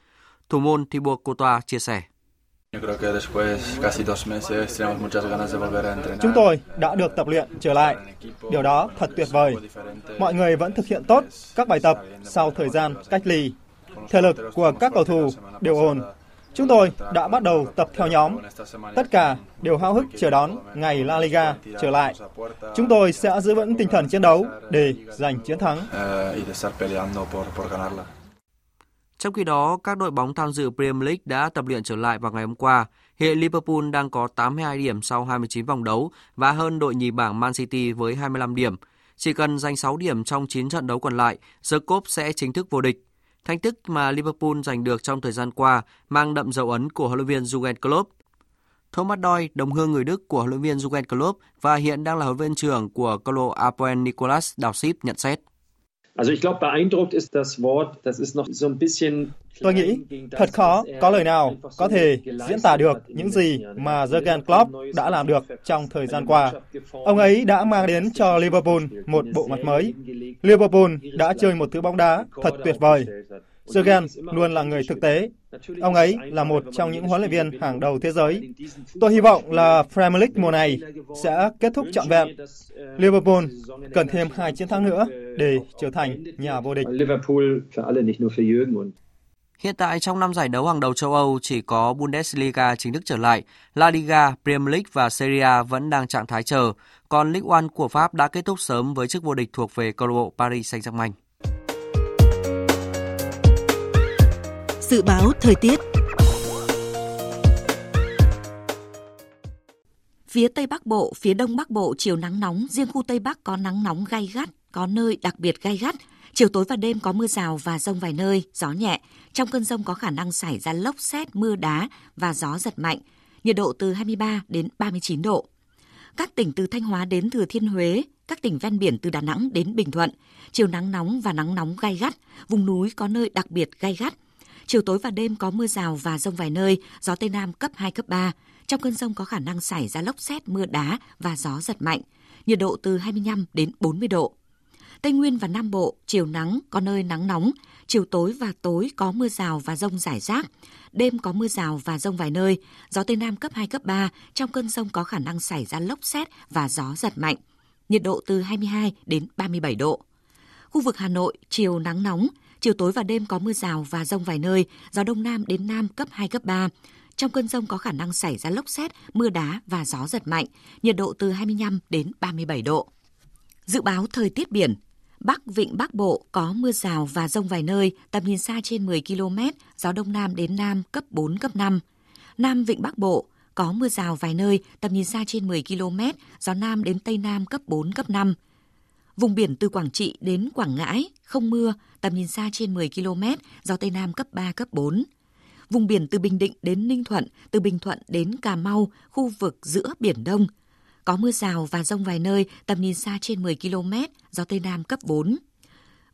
Thủ môn Thibaut Courtois chia sẻ. Chúng tôi đã được tập luyện trở lại. Điều đó thật tuyệt vời. Mọi người vẫn thực hiện tốt các bài tập sau thời gian cách ly. Thể lực của các cầu thủ đều ổn. Chúng tôi đã bắt đầu tập theo nhóm. Tất cả đều háo hức chờ đón ngày La Liga trở lại. Chúng tôi sẽ giữ vững tinh thần chiến đấu để giành chiến thắng. Trong khi đó, các đội bóng tham dự Premier League đã tập luyện trở lại vào ngày hôm qua. Hiện Liverpool đang có 82 điểm sau 29 vòng đấu và hơn đội nhì bảng Man City với 25 điểm. Chỉ cần giành 6 điểm trong 9 trận đấu còn lại, The Cop sẽ chính thức vô địch. Thành tích mà Liverpool giành được trong thời gian qua mang đậm dấu ấn của huấn luyện viên Jurgen Klopp. Thomas Doy, đồng hương người Đức của huấn luyện viên Jurgen Klopp và hiện đang là huấn luyện trưởng của câu lạc bộ Apoel Nicolas Dalsip nhận xét. Also ich glaube, beeindruckt ist das Wort, das ist noch so ein bisschen Tôi nghĩ thật khó có lời nào có thể diễn tả được những gì mà Jurgen Klopp đã làm được trong thời gian qua. Ông ấy đã mang đến cho Liverpool một bộ mặt mới. Liverpool đã chơi một thứ bóng đá thật tuyệt vời. Jurgen luôn là người thực tế. Ông ấy là một trong những huấn luyện viên hàng đầu thế giới. Tôi hy vọng là Premier League mùa này sẽ kết thúc trọn vẹn. Liverpool cần thêm hai chiến thắng nữa để trở thành nhà vô địch. Hiện tại trong năm giải đấu hàng đầu châu Âu chỉ có Bundesliga chính thức trở lại, La Liga, Premier League và Serie A vẫn đang trạng thái chờ, còn Ligue 1 của Pháp đã kết thúc sớm với chức vô địch thuộc về câu lạc bộ Paris Saint-Germain. Dự báo thời tiết Phía Tây Bắc Bộ, phía Đông Bắc Bộ chiều nắng nóng, riêng khu Tây Bắc có nắng nóng gay gắt, có nơi đặc biệt gay gắt. Chiều tối và đêm có mưa rào và rông vài nơi, gió nhẹ. Trong cơn rông có khả năng xảy ra lốc xét, mưa đá và gió giật mạnh. Nhiệt độ từ 23 đến 39 độ. Các tỉnh từ Thanh Hóa đến Thừa Thiên Huế, các tỉnh ven biển từ Đà Nẵng đến Bình Thuận, chiều nắng nóng và nắng nóng gay gắt, vùng núi có nơi đặc biệt gay gắt, Chiều tối và đêm có mưa rào và rông vài nơi, gió Tây Nam cấp 2, cấp 3. Trong cơn rông có khả năng xảy ra lốc xét, mưa đá và gió giật mạnh. Nhiệt độ từ 25 đến 40 độ. Tây Nguyên và Nam Bộ, chiều nắng, có nơi nắng nóng, chiều tối và tối có mưa rào và rông rải rác. Đêm có mưa rào và rông vài nơi, gió Tây Nam cấp 2, cấp 3, trong cơn rông có khả năng xảy ra lốc xét và gió giật mạnh. Nhiệt độ từ 22 đến 37 độ. Khu vực Hà Nội, chiều nắng nóng, chiều tối và đêm có mưa rào và rông vài nơi, gió Đông Nam đến Nam cấp 2, cấp 3. Trong cơn rông có khả năng xảy ra lốc xét, mưa đá và gió giật mạnh, nhiệt độ từ 25 đến 37 độ. Dự báo thời tiết biển, Bắc Vịnh Bắc Bộ có mưa rào và rông vài nơi, tầm nhìn xa trên 10 km, gió Đông Nam đến Nam cấp 4, cấp 5. Nam Vịnh Bắc Bộ có mưa rào vài nơi, tầm nhìn xa trên 10 km, gió Nam đến Tây Nam cấp 4, cấp 5. Vùng biển từ Quảng Trị đến Quảng Ngãi, không mưa, tầm nhìn xa trên 10 km, gió Tây Nam cấp 3, cấp 4. Vùng biển từ Bình Định đến Ninh Thuận, từ Bình Thuận đến Cà Mau, khu vực giữa Biển Đông, có mưa rào và rông vài nơi, tầm nhìn xa trên 10 km, gió Tây Nam cấp 4.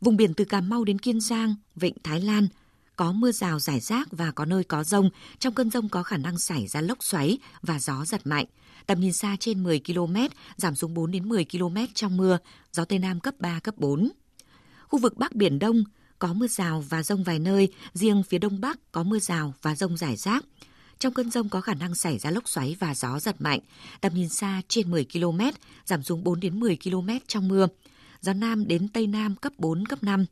Vùng biển từ Cà Mau đến Kiên Giang, Vịnh Thái Lan, có mưa rào rải rác và có nơi có rông. Trong cơn rông có khả năng xảy ra lốc xoáy và gió giật mạnh. Tầm nhìn xa trên 10 km, giảm xuống 4 đến 10 km trong mưa, gió Tây Nam cấp 3, cấp 4. Khu vực Bắc Biển Đông có mưa rào và rông vài nơi, riêng phía Đông Bắc có mưa rào và rông rải rác. Trong cơn rông có khả năng xảy ra lốc xoáy và gió giật mạnh, tầm nhìn xa trên 10 km, giảm xuống 4 đến 10 km trong mưa. Gió Nam đến Tây Nam cấp 4, cấp 5.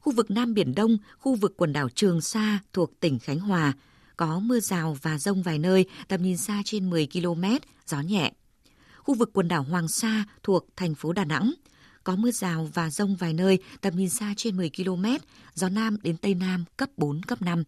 Khu vực Nam Biển Đông, khu vực quần đảo Trường Sa thuộc tỉnh Khánh Hòa, có mưa rào và rông vài nơi, tầm nhìn xa trên 10 km, gió nhẹ. Khu vực quần đảo Hoàng Sa thuộc thành phố Đà Nẵng, có mưa rào và rông vài nơi, tầm nhìn xa trên 10 km, gió Nam đến Tây Nam cấp 4, cấp 5.